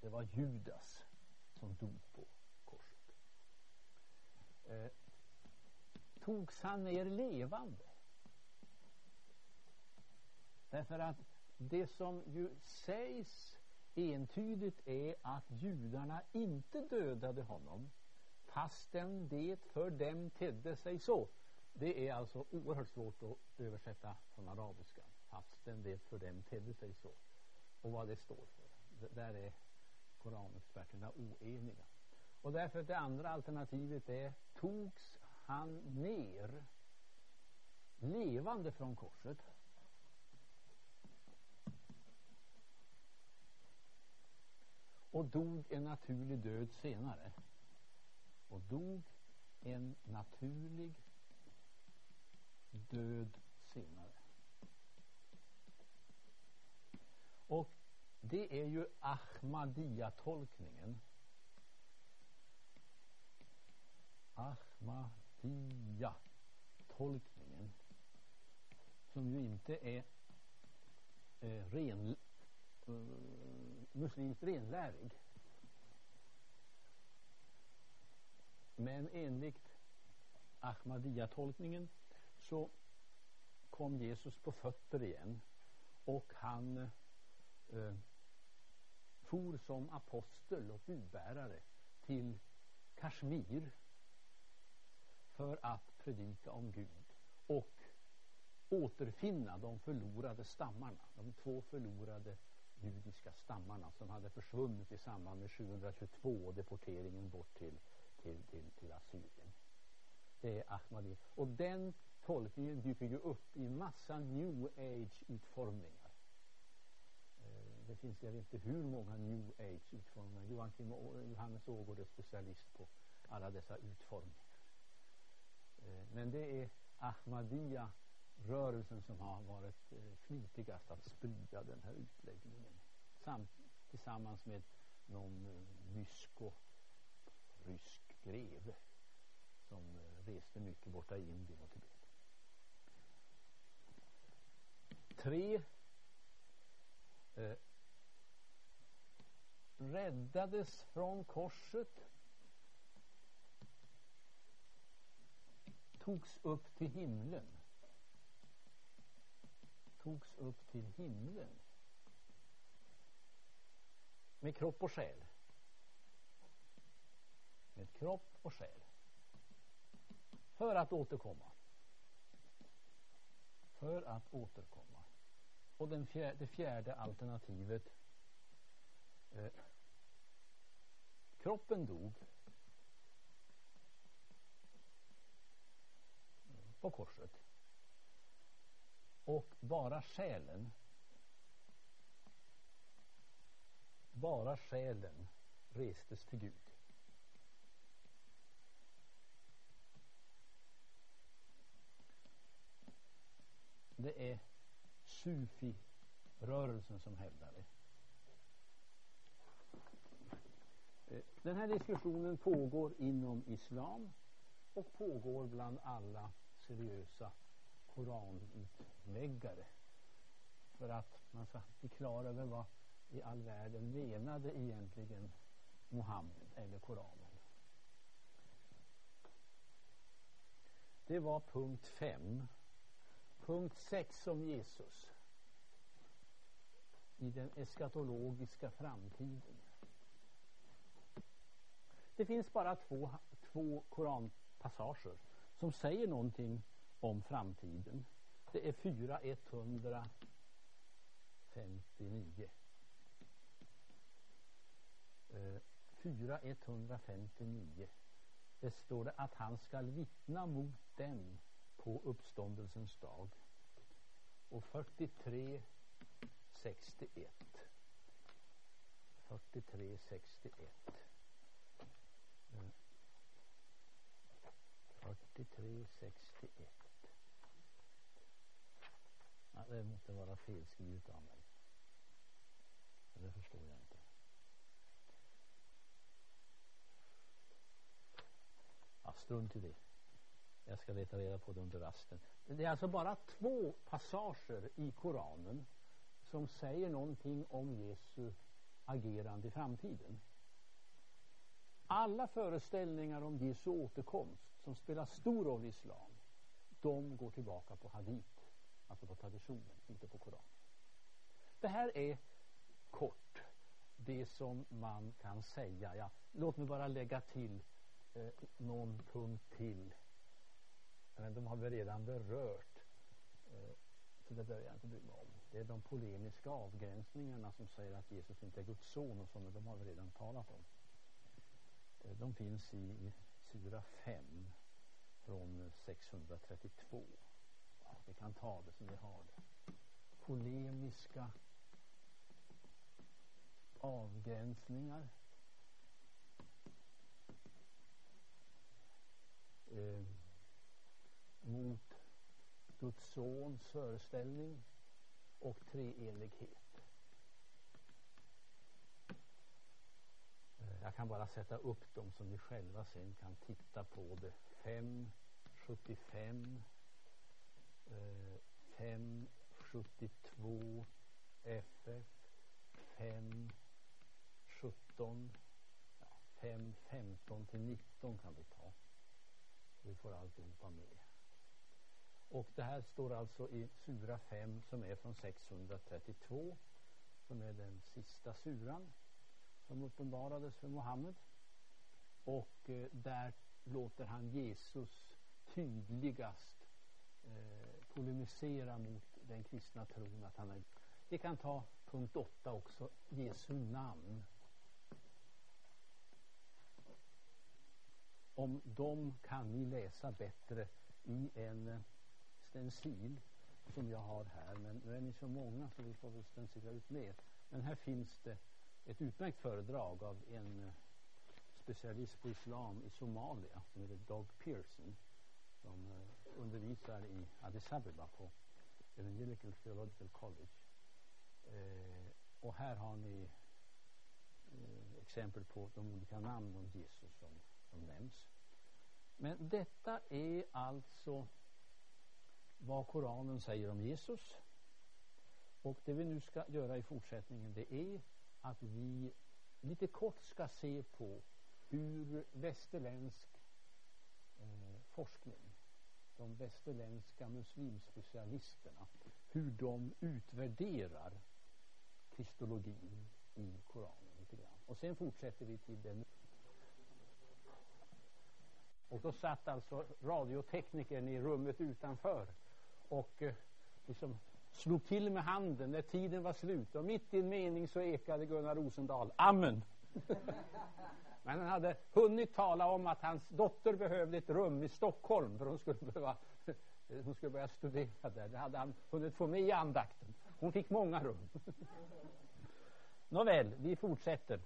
Det var Judas som dog på korset. Eh, togs han ner levande? Därför att det som ju sägs entydigt är att judarna inte dödade honom fastän det för dem tedde sig så. Det är alltså oerhört svårt att översätta från arabiska fastän det för dem tedde sig så. Och vad det står för. Där är koranexperterna oeniga. Och därför det andra alternativet är togs han ner levande från korset och dog en naturlig död senare och dog en naturlig död senare. Och det är ju Ahmadiyya-tolkningen. Ahmadiyya-tolkningen som ju inte är eh, ren, Mm, muslimskt renlärig. Men enligt Ahmadiyya-tolkningen så kom Jesus på fötter igen och han eh, for som apostel och budbärare till Kashmir för att predika om Gud och återfinna de förlorade stammarna, de två förlorade judiska stammarna som hade försvunnit i samband med 722 och deporteringen bort till, till, till, till Assyrien. Det är Ahmadi. Och den tolkningen dyker ju upp i massa new age utformningar. Eh, det finns jag vet inte hur många new age utformningar. Joakim Johannes Ågård är specialist på alla dessa utformningar. Eh, men det är Ahmadiyya rörelsen som har varit eh, flitigast att sprida den här utläggningen. Samt, tillsammans med någon eh, mysko rysk greve som eh, reste mycket borta i Indien och Tibet. Tre eh, räddades från korset togs upp till himlen togs upp till himlen. Med kropp och själ. Med kropp och själ. För att återkomma. För att återkomma. Och den fjärde, det fjärde alternativet eh, kroppen dog på korset och bara själen bara själen restes till Gud det är Sufi-rörelsen som hävdar det. Eh, den här diskussionen pågår inom islam och pågår bland alla seriösa koranutläggare. för att man ska bli klar över vad i all världen menade egentligen Mohammed eller Koranen. Det var punkt 5. Punkt 6 om Jesus i den eskatologiska framtiden. Det finns bara två, två koranpassager som säger någonting om framtiden. Det är 4159. 4159. Eh, det står det att han skall vittna mot dem på uppståndelsens dag. Och 43 61. 43 61. 43 61. Nej, det måste vara felskrivet av mig. Det förstår jag inte. Ja, strunt i det. Jag ska leta reda på det under rasten. Det är alltså bara två passager i Koranen som säger någonting om Jesu agerande i framtiden. Alla föreställningar om Jesu återkomst som spelar stor roll i islam, de går tillbaka på hadith, alltså på traditionen, inte på Koranen. Det här är kort det som man kan säga. Ja, låt mig bara lägga till eh, någon punkt till. Men de har vi redan berört. Eh, så det behöver jag inte bry mig om. Det är de polemiska avgränsningarna som säger att Jesus inte är Guds son och sådana, de har vi redan talat om. Eh, de finns i sura 5 från 632. Vi kan ta det som vi har det. Polemiska avgränsningar. Eh, mot Guds sons föreställning och treenighet. Eh, jag kan bara sätta upp dem som ni själva sen kan titta på det. 5, 75, 572 FF, 517 ja, 515 till 19 kan vi ta. Vi får alltihopa med. Och det här står alltså i sura 5 som är från 632 som är den sista suran som uppenbarades för Mohammed. Och eh, där låter han Jesus tydligast eh, polemisera mot den kristna tron att han är. Vi kan ta punkt 8 också, Jesu namn. Om dem kan ni läsa bättre i en eh, stencil som jag har här. Men nu är ni så många så vi får väl stencila ut mer. Men här finns det ett utmärkt föredrag av en eh, specialist på islam i Somalia som heter Doug Pearson som eh, undervisar i Addis Abeba på Evangelical Theological College. Eh, och här har ni eh, exempel på de olika namn om Jesus som, som nämns. Men detta är alltså vad Koranen säger om Jesus. Och det vi nu ska göra i fortsättningen det är att vi lite kort ska se på hur västerländsk eh, forskning, de västerländska muslimspecialisterna, hur de utvärderar kristologin i Koranen lite grann. Och sen fortsätter vi till den och då satt alltså radioteknikern i rummet utanför och eh, liksom slog till med handen när tiden var slut och mitt i en mening så ekade Gunnar Rosendal Amen. Men han hade hunnit tala om att hans dotter behövde ett rum i Stockholm för hon skulle, behöva, hon skulle börja studera där. Det hade han hunnit få med i andakten. Hon fick många rum. Nåväl, vi fortsätter.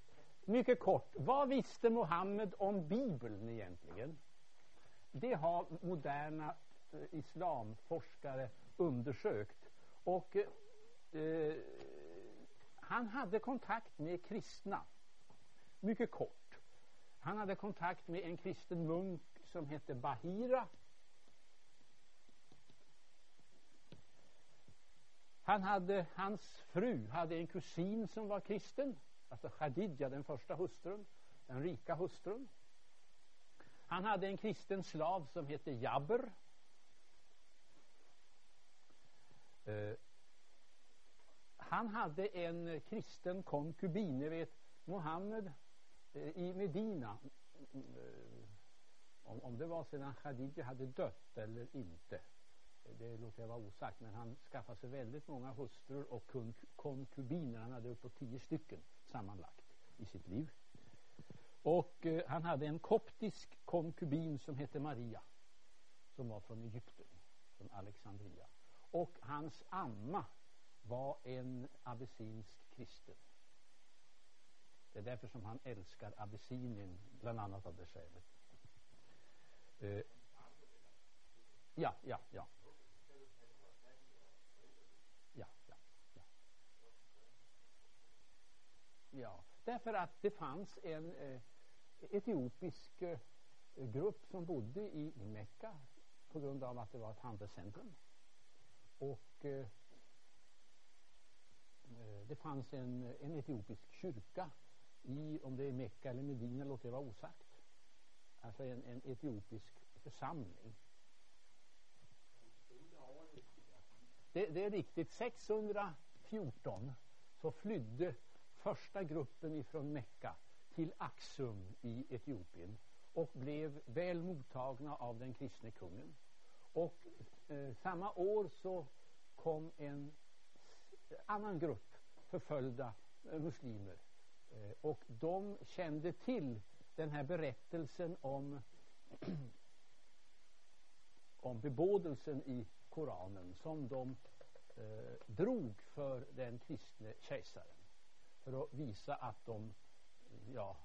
Mycket kort, vad visste Mohammed om Bibeln egentligen? Det har moderna eh, islamforskare undersökt. Och eh, eh, han hade kontakt med kristna. Mycket kort. Han hade kontakt med en kristen munk som hette Bahira. Han hade, hans fru hade en kusin som var kristen, alltså Khadija, den första hustrun, den rika hustrun. Han hade en kristen slav som hette Jabber. Eh, han hade en kristen konkubin, ni vet Mohammed Eh, i Medina. Eh, om, om det var sedan Khadija hade dött eller inte eh, det låter jag vara osagt, men han skaffade sig väldigt många hustrur och konkubiner. Han hade uppåt tio stycken sammanlagt i sitt liv. Och eh, han hade en koptisk konkubin som hette Maria, som var från Egypten, från Alexandria. Och hans amma var en abessinsk kristen. Det är därför som han älskar Abessinien, bland annat av det skälet. Eh, ja, ja, ja. Ja, ja, därför att det fanns en eh, etiopisk eh, grupp som bodde i, i Mecka på grund av att det var ett handelscentrum. Och eh, eh det fanns en, en etiopisk kyrka i, om det är Mecka eller Medina låter det vara osagt. Alltså en, en etiopisk församling. Det, det är riktigt. 614 så flydde första gruppen ifrån Mecka till Axum i Etiopien och blev väl mottagna av den kristne kungen. Och eh, samma år så kom en annan grupp förföljda eh, muslimer Eh, och de kände till den här berättelsen om om bebådelsen i Koranen som de eh, drog för den kristne kejsaren för att visa att de ja,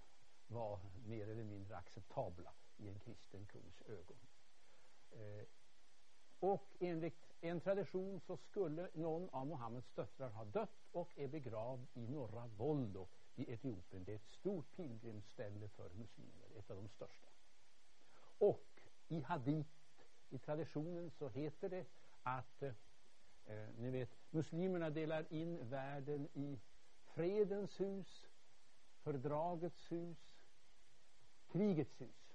var mer eller mindre acceptabla i en kristen kungs ögon. Eh, och enligt en tradition så skulle någon av Mohammeds döttrar ha dött och är begravd i norra Voldo i Etiopien. Det är ett stort pilgrimsställe för muslimer, ett av de största. Och i hadith, i traditionen så heter det att eh, eh, ni vet, muslimerna delar in världen i fredens hus, fördragets hus, krigets hus.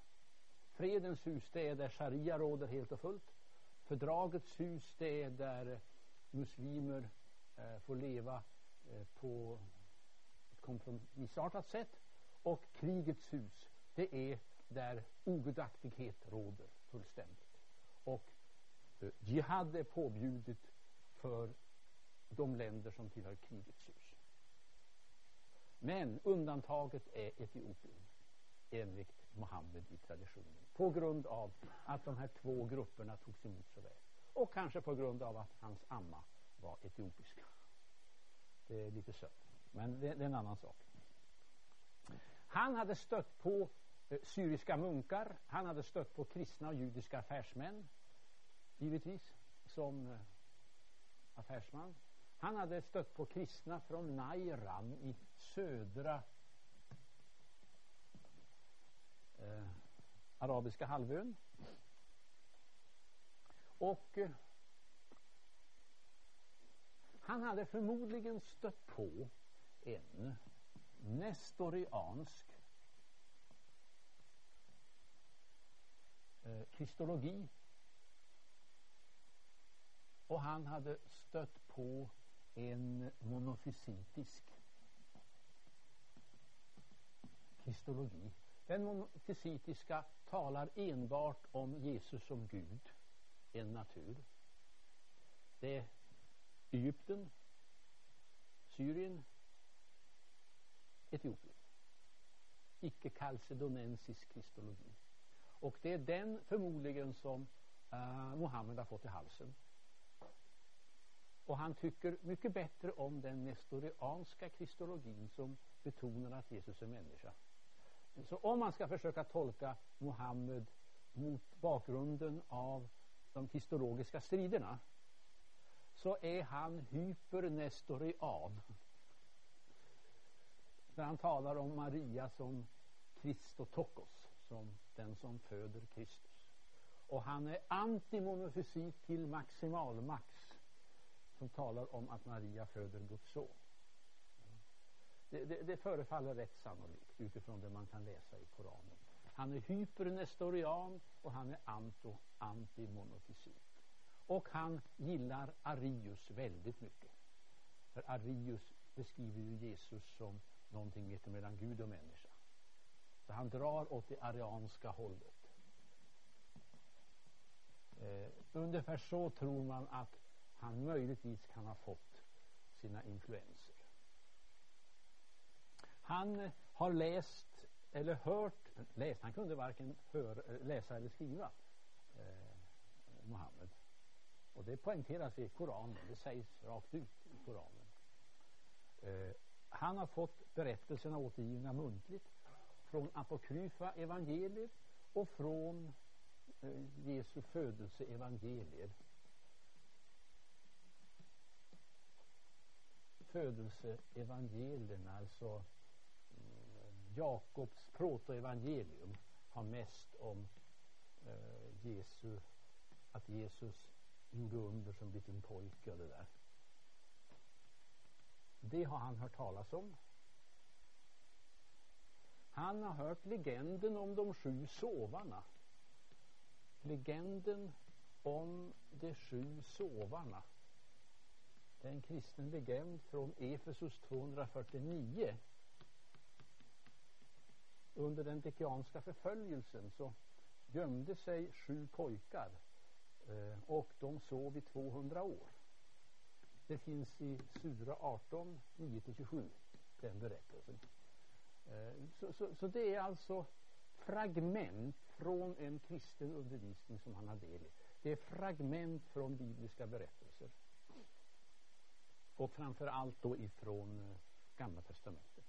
Fredens hus, det är där sharia råder helt och fullt. Fördragets hus, det är där muslimer eh, får leva eh, på kompromissartat sätt. Och krigets hus, det är där ogudaktighet råder fullständigt. Och eh, jihad är påbjudet för de länder som tillhör krigets hus. Men undantaget är Etiopien enligt Mohammed i traditionen. På grund av att de här två grupperna togs emot så väl. Och kanske på grund av att hans amma var etiopiska. Det är lite sött. Men det, det är en annan sak. Han hade stött på eh, syriska munkar. Han hade stött på kristna och judiska affärsmän. Givetvis. Som eh, affärsman. Han hade stött på kristna från Nairam i södra eh, arabiska halvön. Och eh, han hade förmodligen stött på en nestoriansk eh, kristologi och han hade stött på en monofysitisk kristologi. Den monofysitiska talar enbart om Jesus som Gud, en natur. Det är Egypten, Syrien, Etiopien. Icke-kalcedonensisk kristologi. Och det är den förmodligen som uh, Mohammed har fått i halsen. Och han tycker mycket bättre om den nestorianska kristologin som betonar att Jesus är människa. Så om man ska försöka tolka Mohammed mot bakgrunden av de kristologiska striderna så är han hypernestorian. När han talar om Maria som Kristotokos, som den som föder Kristus. Och han är antimonofysik till maximalmax som talar om att Maria föder Guds son. Det, det, det förefaller rätt sannolikt utifrån det man kan läsa i Koranen. Han är hypernestorian och han är anto, antimonofisit. Och han gillar Arius väldigt mycket. För Arius beskriver ju Jesus som någonting mitt mellan Gud och människa. Så han drar åt det arianska hållet. Eh, ungefär så tror man att han möjligtvis kan ha fått sina influenser. Han eh, har läst eller hört, läst, han kunde varken hör, eh, läsa eller skriva, eh, Mohammed. Och det poängteras i Koranen, det sägs rakt ut i Koranen. Eh, han har fått berättelserna återgivna muntligt från apokryfa evangelier och från eh, Jesu födelseevangelier. Födelseevangelierna, alltså mm, Jakobs protoevangelium har mest om eh, Jesu, att Jesus gjorde under som liten pojke och det där. Det har han hört talas om. Han har hört legenden om de sju sovarna. Legenden om de sju sovarna. Det är en kristen legend från Efesus 249. Under den dekianska förföljelsen så gömde sig sju pojkar eh, och de sov i 200 år. Det finns i Sura 18, 9-27, den berättelsen. Eh, så, så, så, det är alltså fragment från en kristen undervisning som han har del i. Det är fragment från bibliska berättelser. Och framför allt då ifrån eh, Gamla Testamentet.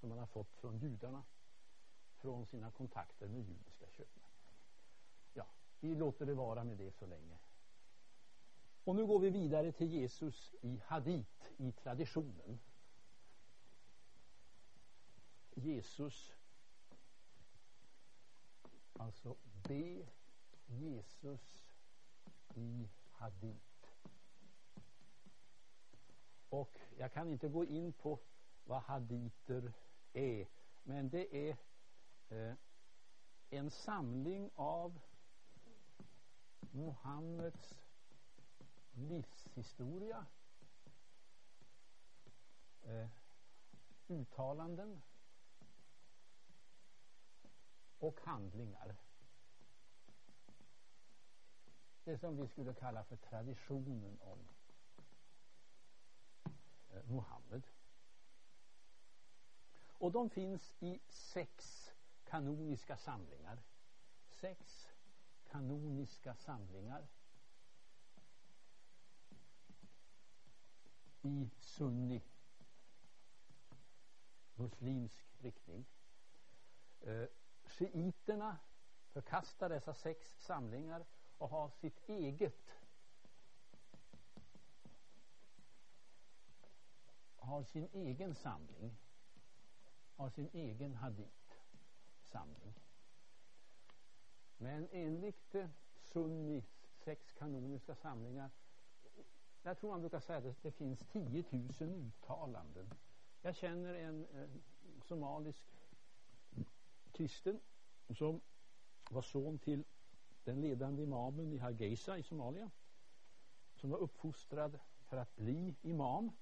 Som man har fått från judarna. Från sina kontakter med judiska köpmän. Ja, vi låter det vara med det så länge. Och nu går vi vidare till Jesus i hadit, i traditionen. Jesus alltså be Jesus i hadit. Och jag kan inte gå in på vad haditer är men det är eh, en samling av Muhammeds livshistoria eh, uttalanden och handlingar. Det som vi skulle kalla för traditionen om eh, Muhammed. Och de finns i sex kanoniska samlingar. Sex kanoniska samlingar. I sunni muslimsk riktning. Eh, Shiiterna förkastar dessa sex samlingar och har sitt eget har sin egen samling har sin egen hadith samling men enligt eh, Sunnis sex kanoniska samlingar jag tror man brukar säga att det finns 10 000 uttalanden. Jag känner en eh, somalisk kristen som var son till den ledande imamen i Hargeisa i Somalia som var uppfostrad för att bli imam.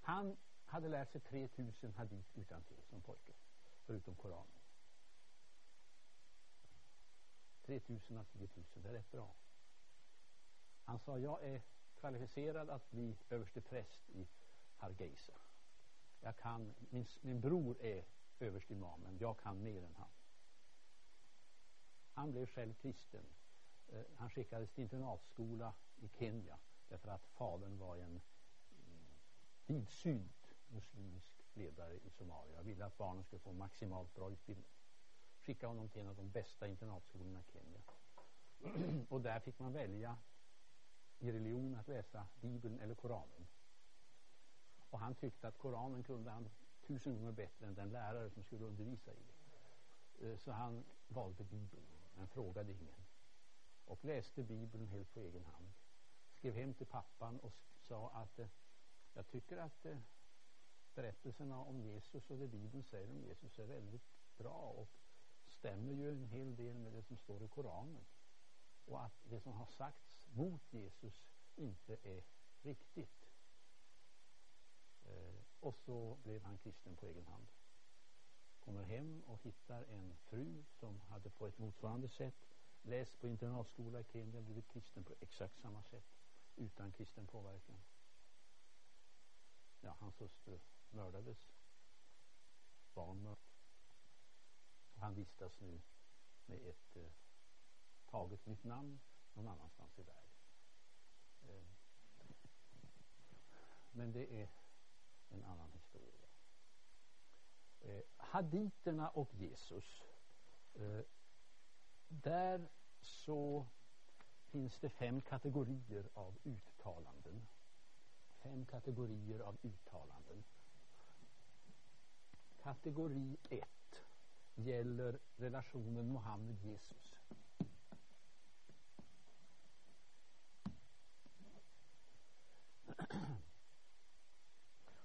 Han hade lärt sig 3000 hadith utan till som pojke förutom Koranen. 3000 av 10 000 det är rätt bra han sa jag är kvalificerad att bli överste präst i Hargeisa jag kan, min, min bror är överstimamen. Jag kan mer än han. Han blev själv kristen. Eh, han skickades till internatskola i Kenya därför att fadern var en eh, vidsynt muslimsk ledare i Somalia. och ville att barnen skulle få maximalt bra utbildning. Skickade honom till en av de bästa internatskolorna i Kenya. och där fick man välja i religion att läsa Bibeln eller Koranen. Och han tyckte att Koranen kunde han tusen gånger bättre än den lärare som skulle undervisa i det. Eh, så han valde Bibeln, men frågade ingen. Och läste Bibeln helt på egen hand. skrev hem till pappan och sa att eh, jag tycker att eh, berättelserna om Jesus och det Bibeln säger om Jesus är väldigt bra och stämmer ju en hel del med det som står i Koranen. Och att det som har sagts mot Jesus inte är riktigt. Eh, och så blev han kristen på egen hand. Kommer hem och hittar en fru som hade på ett motsvarande sätt läst på internatskola i Kenya, blivit kristen på exakt samma sätt utan kristen påverkan. Ja, hans hustru mördades. Barn mördades. Han vistas nu med ett eh, taget nytt namn någon annanstans i världen. Eh, men det är en annan historia. Eh, haditerna och Jesus. Eh, där så finns det fem kategorier av uttalanden. Fem kategorier av uttalanden. Kategori 1 gäller relationen Mohammed-Jesus.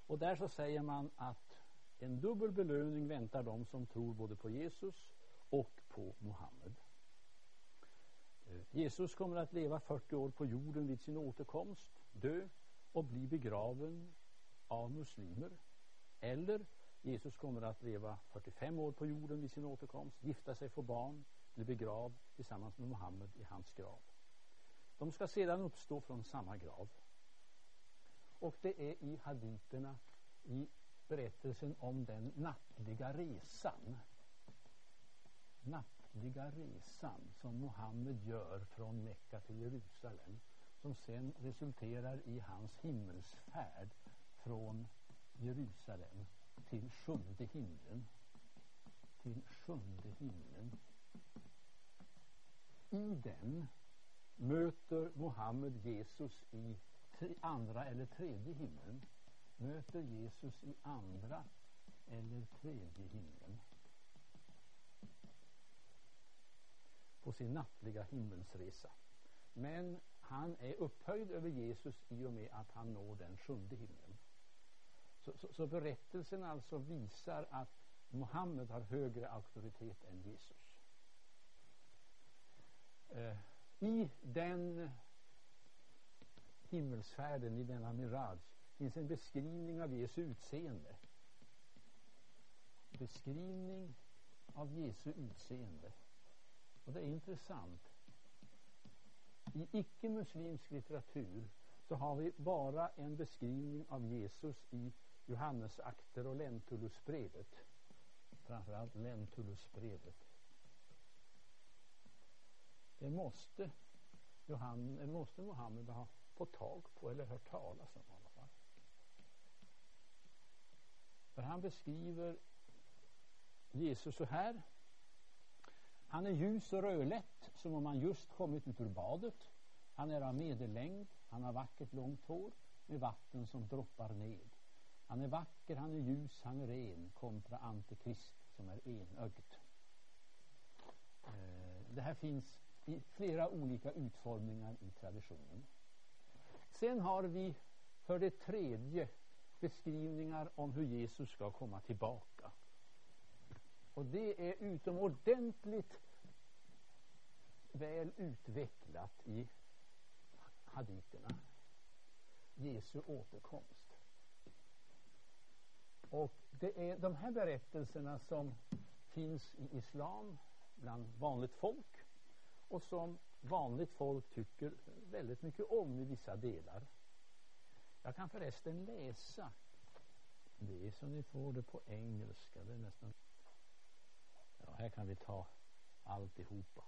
Och där så säger man att en dubbel belöning väntar de som tror både på Jesus och på Mohammed. Eh, Jesus kommer att leva 40 år på jorden vid sin återkomst, dö och bli begraven av muslimer. Eller Jesus kommer att leva 45 år på jorden vid sin återkomst, gifta sig, få barn, bli begravd tillsammans med Muhammed i hans grav. De ska sedan uppstå från samma grav. Och det är i haditerna, i berättelsen om den nattliga resan. Nattliga resan som Muhammed gör från Mekka till Jerusalem som sen resulterar i hans himmelsfärd från Jerusalem till sjunde himlen. Till sjunde himlen. I den möter Mohammed Jesus i andra eller tredje himlen. Möter Jesus i andra eller tredje himlen. På sin nattliga himmelsresa. Men han är upphöjd över Jesus i och med att han når den sjunde himlen. Så, så, så berättelsen alltså visar att Mohammed har högre auktoritet än Jesus. Eh, I den himmelsfärden, i denna mirage, finns en beskrivning av Jesu utseende. Beskrivning av Jesu utseende. Och det är intressant. I icke-muslimsk litteratur så har vi bara en beskrivning av Jesus i Johannes akter och Lentulusbrevet. Framförallt Lentulusbrevet. Det måste, Det måste Mohammed ha fått tag på eller hört talas om i alla fall. För han beskriver Jesus så här. Han är ljus och rödlätt som om han just kommit ut ur badet. Han är av medellängd, han har vackert långt hår med vatten som droppar ned. Han är vacker, han är ljus, han är ren kontra Antikrist som är enögd. Eh, det här finns i flera olika utformningar i traditionen. Sen har vi för det tredje beskrivningar om hur Jesus ska komma tillbaka. Och det är utomordentligt väl utvecklat i haditerna. Jesu återkomst. Och det är de här berättelserna som finns i islam bland vanligt folk och som vanligt folk tycker väldigt mycket om i vissa delar. Jag kan förresten läsa det så ni får det på engelska. Det är nästan... Ja, här kan vi ta alltihopa.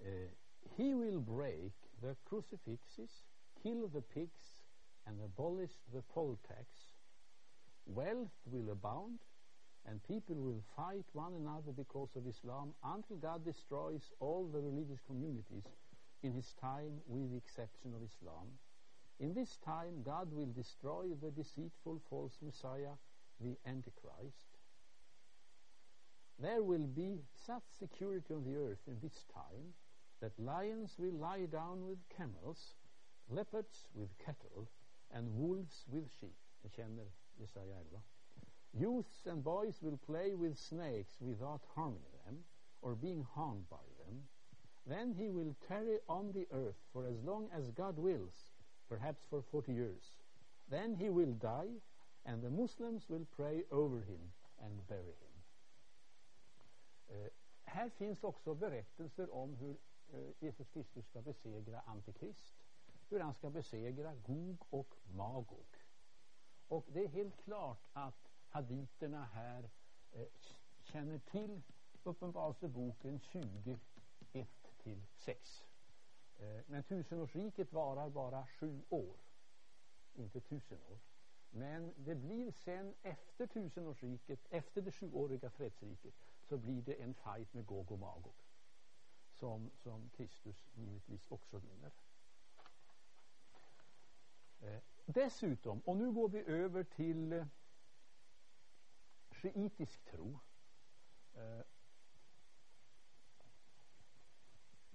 Uh, he will break the crucifixes, kill the pigs, and abolish the poll tax. Wealth will abound, and people will fight one another because of Islam until God destroys all the religious communities in his time, with the exception of Islam. In this time, God will destroy the deceitful false Messiah, the Antichrist. There will be such security on the earth in this time that lions will lie down with camels, leopards with cattle, and wolves with sheep. 11. Youths and boys will play with snakes without harming them or being harmed by them. Then he will tarry on the earth for as long as God wills, perhaps for 40 years. Then he will die, and the Muslims will pray over him and bury him. Eh, här finns också berättelser om hur eh, Jesus Kristus ska besegra Antikrist. Hur han ska besegra Gog och Magog. Och det är helt klart att haditerna här eh, känner till Uppenbarelseboken 20, 1 till 6. Eh, men tusenårsriket varar bara sju år, inte tusen år. Men det blir sen efter tusenårsriket, efter det sjuåriga fredsriket, så blir det en fight med Gog och Magog. Som, som Kristus givetvis också vinner. Eh, dessutom, och nu går vi över till eh, shiitisk tro. Eh,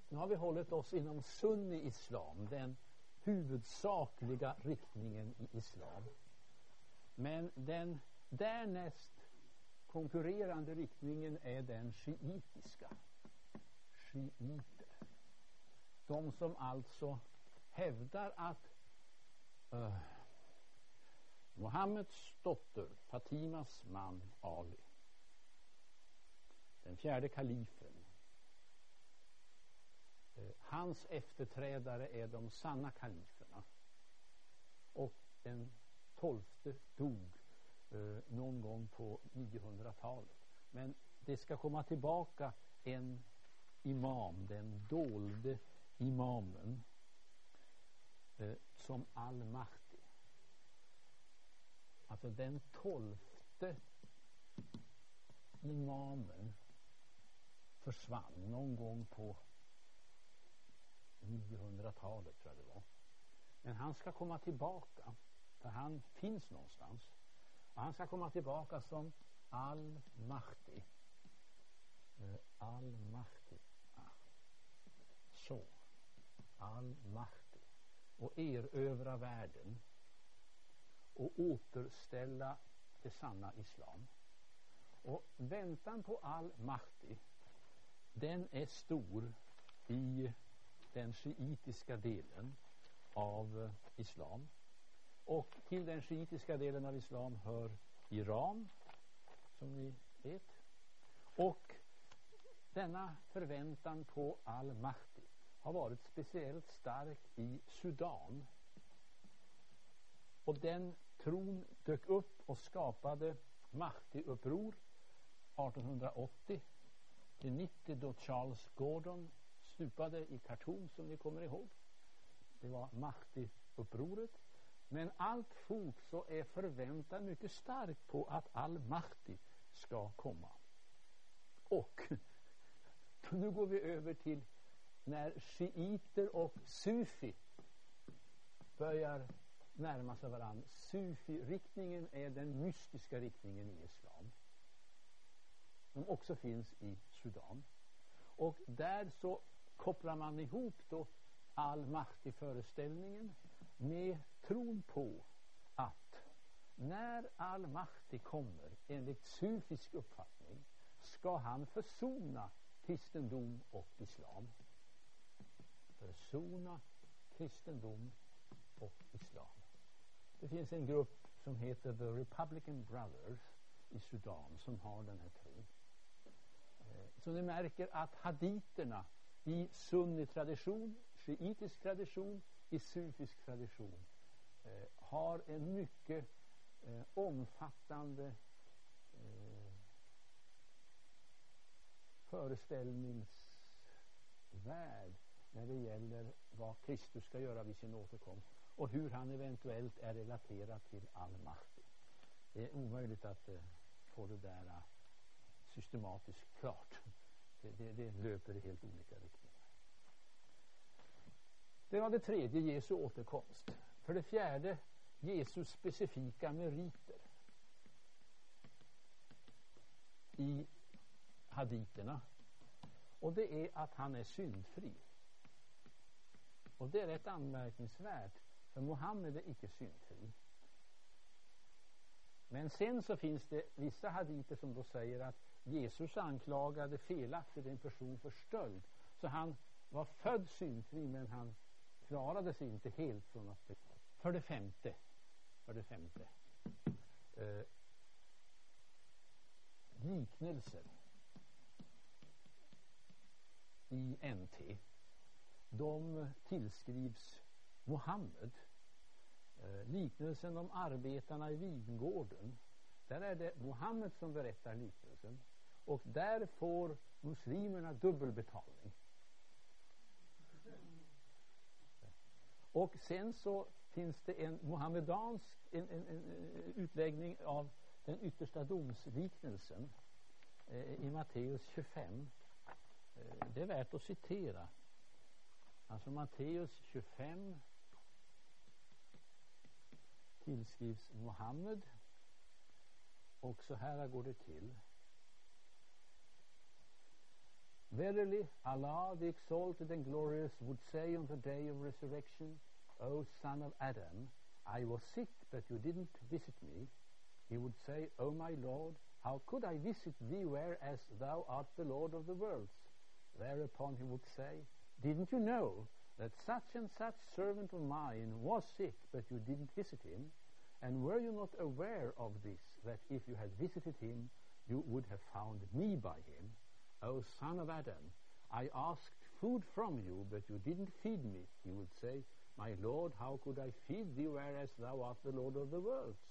nu har vi hållit oss inom sunni-islam, den huvudsakliga riktningen i islam. Men den därnäst konkurrerande riktningen är den shiitiska. Shiiter. De som alltså hävdar att Äh. uh, Muhammeds dotter, Fatimas man Ali, den fjärde kalifen, uh, hans efterträdare är de sanna kaliferna. Och den tolfte dog uh, någon gång på 900-talet. Men det ska komma tillbaka en imam, den dolde imamen, eh, som al-Mahdi. Alltså den tolfte imamen försvann någon gång på 900-talet tror jag det var. Men han ska komma tillbaka. För han finns någonstans. Och han ska komma tillbaka som Al-Mahdi. Eh, Al-Mahdi. Ah. Så. Al-Mahdi. Och erövra världen. Och återställa det sanna islam. Och väntan på Al-Mahdi den är stor i den shiitiska delen av islam. Och till den shiitiska delen av islam hör Iran, som ni vet. Och denna förväntan på al-Mahdi har varit speciellt stark i Sudan. Och den tron dök upp och skapade Mahdi-uppror 1880 till 90 då Charles Gordon stupade i Khartoum som ni kommer ihåg. Det var Mahdi-upproret. Men allt fort så är förväntan mycket stark på att al-Mahdi ska komma. Och nu går vi över till när shiiter och sufi börjar närma sig varandra. Sufi-riktningen är den mystiska riktningen i islam. Som också finns i Sudan. Och där så kopplar man ihop då al-Mahdi-föreställningen med tron på att när al-Mahdi kommer enligt sufisk uppfattning ska han försona kristendom och islam. Försona kristendom och islam. Det finns en grupp som heter The Republican Brothers i Sudan som har den här tron. Eh, så ni märker att haditerna i sunni-tradition, shiitisk tradition, i sufisk tradition eh, har en mycket eh, omfattande föreställningsvärld när det gäller vad Kristus ska göra vid sin återkomst och hur han eventuellt är relaterad till all makt. Det är omöjligt att eh, få det där eh, systematiskt klart. Det, det, det löper i helt olika riktningar. Det var det tredje, Jesu återkomst. För det fjärde, Jesus specifika meriter. I haditerna. Och det är att han är syndfri. Och det är rätt anmärkningsvärt. För Mohammed är icke syndfri. Men sen så finns det vissa haditer som då säger att Jesus anklagade felaktigt en person för stöld. Så han var född syndfri men han klarade sig inte helt från att bli. För det femte. För det femte. Eh, liknelser i NT. De tillskrivs Mohammed. Eh, liknelsen om arbetarna i vingården. Där är det Mohammed som berättar liknelsen. Och där får muslimerna dubbelbetalning. Och sen så finns det en muhammedansk en, en, en eh, utläggning av den yttersta domsliknelsen eh, i Matteus 25. Eh, det är värt att citera. Alltså Matteus 25 tillskrivs Mohammed och så här går det till. Verily, Allah the exalted and glorious would say on the day of resurrection, O son of Adam, I was sick, but you didn't visit me. He would say, O my Lord, how could I visit thee whereas thou art the Lord of the worlds? Thereupon he would say, Didn't you know that such and such servant of mine was sick, but you didn't visit him? And were you not aware of this, that if you had visited him, you would have found me by him? O son of Adam, I asked food from you, but you didn't feed me. He would say, My Lord, how could I feed thee, whereas thou art the Lord of the worlds?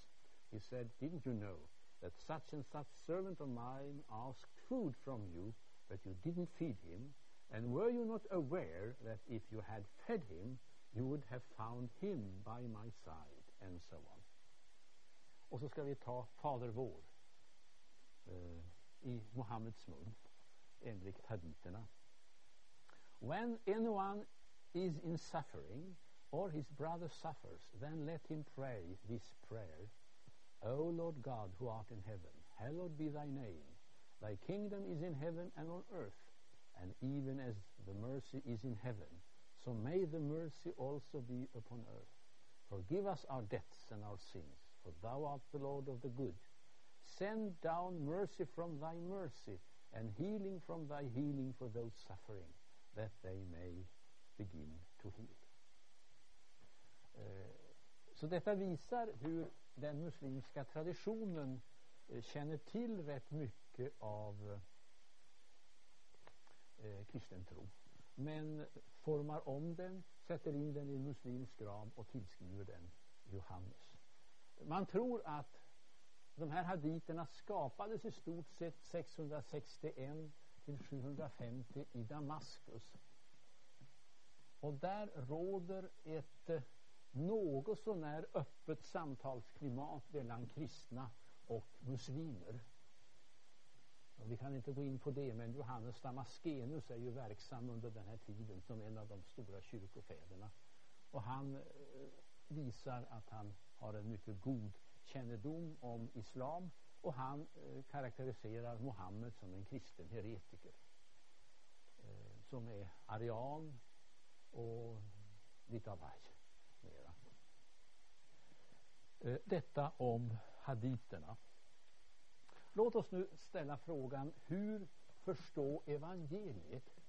He said, Didn't you know that such and such servant of mine asked food from you, but you didn't feed him? And were you not aware that if you had fed him, you would have found him by my side? And so on. Och så ska vi ta Fader vår eh, i Muhammeds mun. enligt haditerna. When anyone is in suffering or his brother suffers, then let him pray this prayer. O Lord God who art in heaven, hallowed be thy name. Thy kingdom is in heaven and on earth, and even as the mercy is in heaven, so may the mercy also be upon earth. Forgive us our debts and our sins, for thou art the Lord of the good. Send down mercy from thy mercy, and healing from thy healing for those suffering, that they may begin to heal. Eh, så detta visar hur den muslimska traditionen eh, känner till rätt mycket av eh, kristen tro. Men formar om den, sätter in den i en muslimsk ram och tillskriver den Johannes. Man tror att de här haditerna skapades i stort sett 661 till 750 i Damaskus. Och där råder ett eh, något sånär öppet samtalsklimat mellan kristna och muslimer. Och vi kan inte gå in på det, men Johannes Damaskenus är ju verksam under den här tiden som en av de stora kyrkofäderna. Och han eh, visar att han har en mycket god kännedom om islam och han eh, karaktäriserar Mohammed som en kristen heretiker eh, som är arian och lite av varje mera. Eh, detta om haditerna. Låt oss nu ställa frågan hur förstå evangeliet?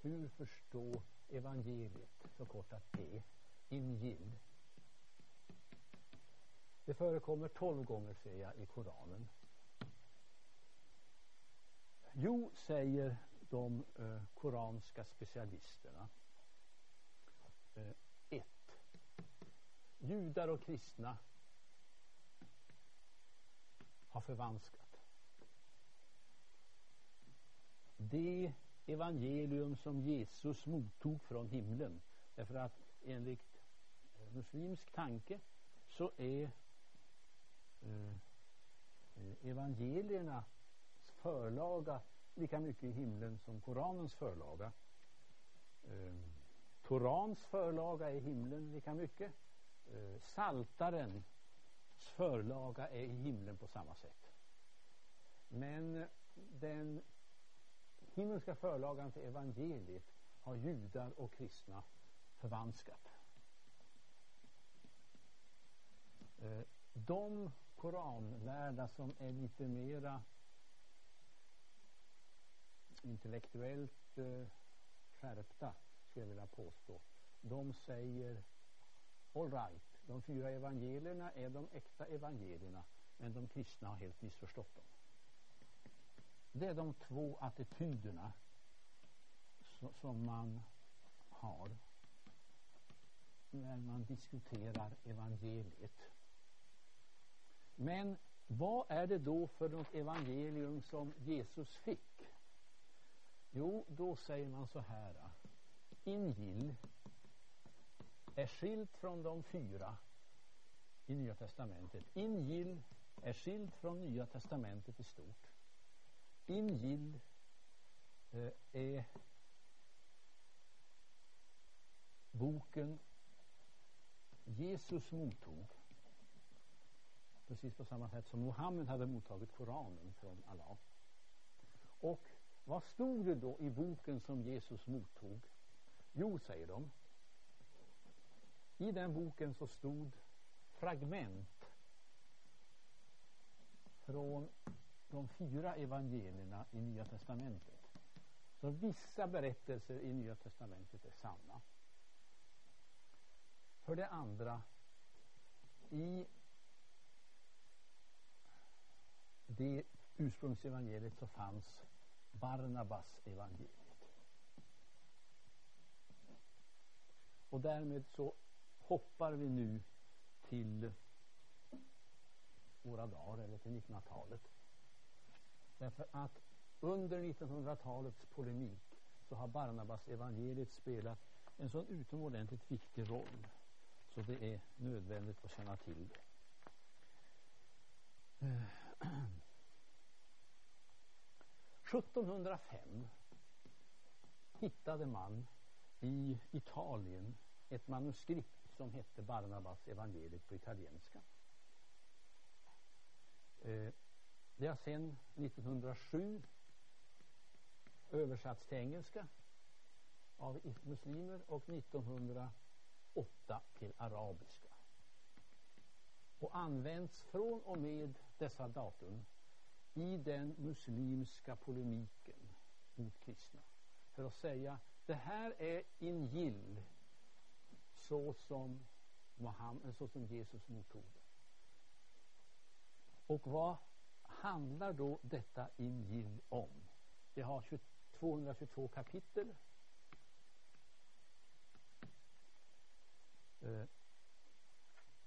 Hur förstå evangeliet? Förkortat E. Injil. Det förekommer tolv gånger ser jag i Koranen. Jo, säger de eh, koranska specialisterna. Eh, ett. Judar och kristna har förvanskat. Det evangelium som Jesus mottog från himlen. Därför att enligt eh, muslimsk tanke så är Eh, eh evangeliernas förlaga lika mycket i himlen som Koranens förlaga. Eh, Torans förlaga är i himlen lika mycket. Eh, Guds förlaga är i himlen på samma sätt. Men den himmelska förlagan till evangeliet har judar och kristna förvanskat. Eh, de koranlärda som är lite mera intellektuellt eh, skärpta, skulle jag vilja påstå, de säger all right, de fyra evangelierna är de äkta evangelierna, men de kristna har helt missförstått dem. Det är de två attityderna som man har när man diskuterar evangeliet. Men vad är det då för något evangelium som Jesus fick? Jo, då säger man så här. ingill är skilt från de fyra i Nya Testamentet. Injil är skilt från Nya Testamentet i stort. Injil eh, är boken Jesus mottog precis på samma sätt som Muhammed hade mottagit Koranen från Allah. Och vad stod det då i boken som Jesus mottog? Jo, säger de. I den boken så stod fragment från de fyra evangelierna i Nya Testamentet. Så vissa berättelser i Nya Testamentet är sanna. För det andra, i det ursprungsevangeliet så fanns Barnabas evangeliet. Och därmed så hoppar vi nu till våra dagar eller till 1900-talet. Därför att under 1900-talets polemik så har Barnabas evangeliet spelat en så utomordentligt viktig roll så det är nödvändigt att känna till det. Eh, 1705 hittade man i Italien ett manuskript som hette Barnabas evangeliet på italienska. Eh, det har sedan 1907 översatts till engelska av muslimer och 1908 till arabiska och används från och med dessa datum i den muslimska polemiken mot kristna för att säga det här är Injil så som, Mohammed, så som Jesus mottog det. Och vad handlar då detta Injil om? Det har 222 kapitel. Eh,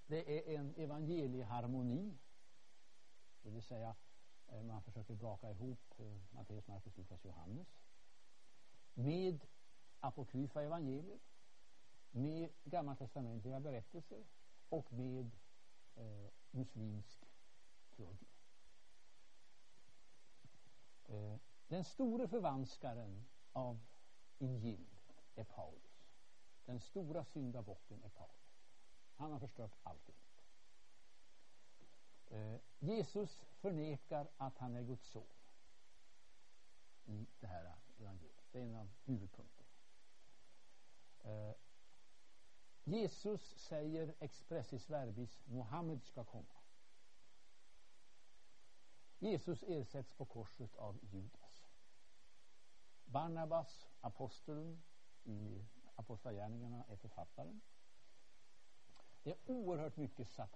det är en evangelieharmoni, det vill säga eh, man försöker braka ihop eh, Matteus, Markus, Lukas, Johannes med apokryfa evangelier med gammaltestamentliga berättelser och med eh, muslimsk teologi. Eh, den store förvanskaren av Injil är Paulus. Den stora syndabocken är Paulus. Han har förstört allting. Eh, Jesus förnekar att han är Guds son i det här evangeliet. Det är en av huvudpunkterna. Eh, Jesus säger expressis verbis Mohammed ska komma. Jesus ersätts på korset av Judas. Barnabas, aposteln i Apostlagärningarna, är författaren. Det är oerhört mycket satan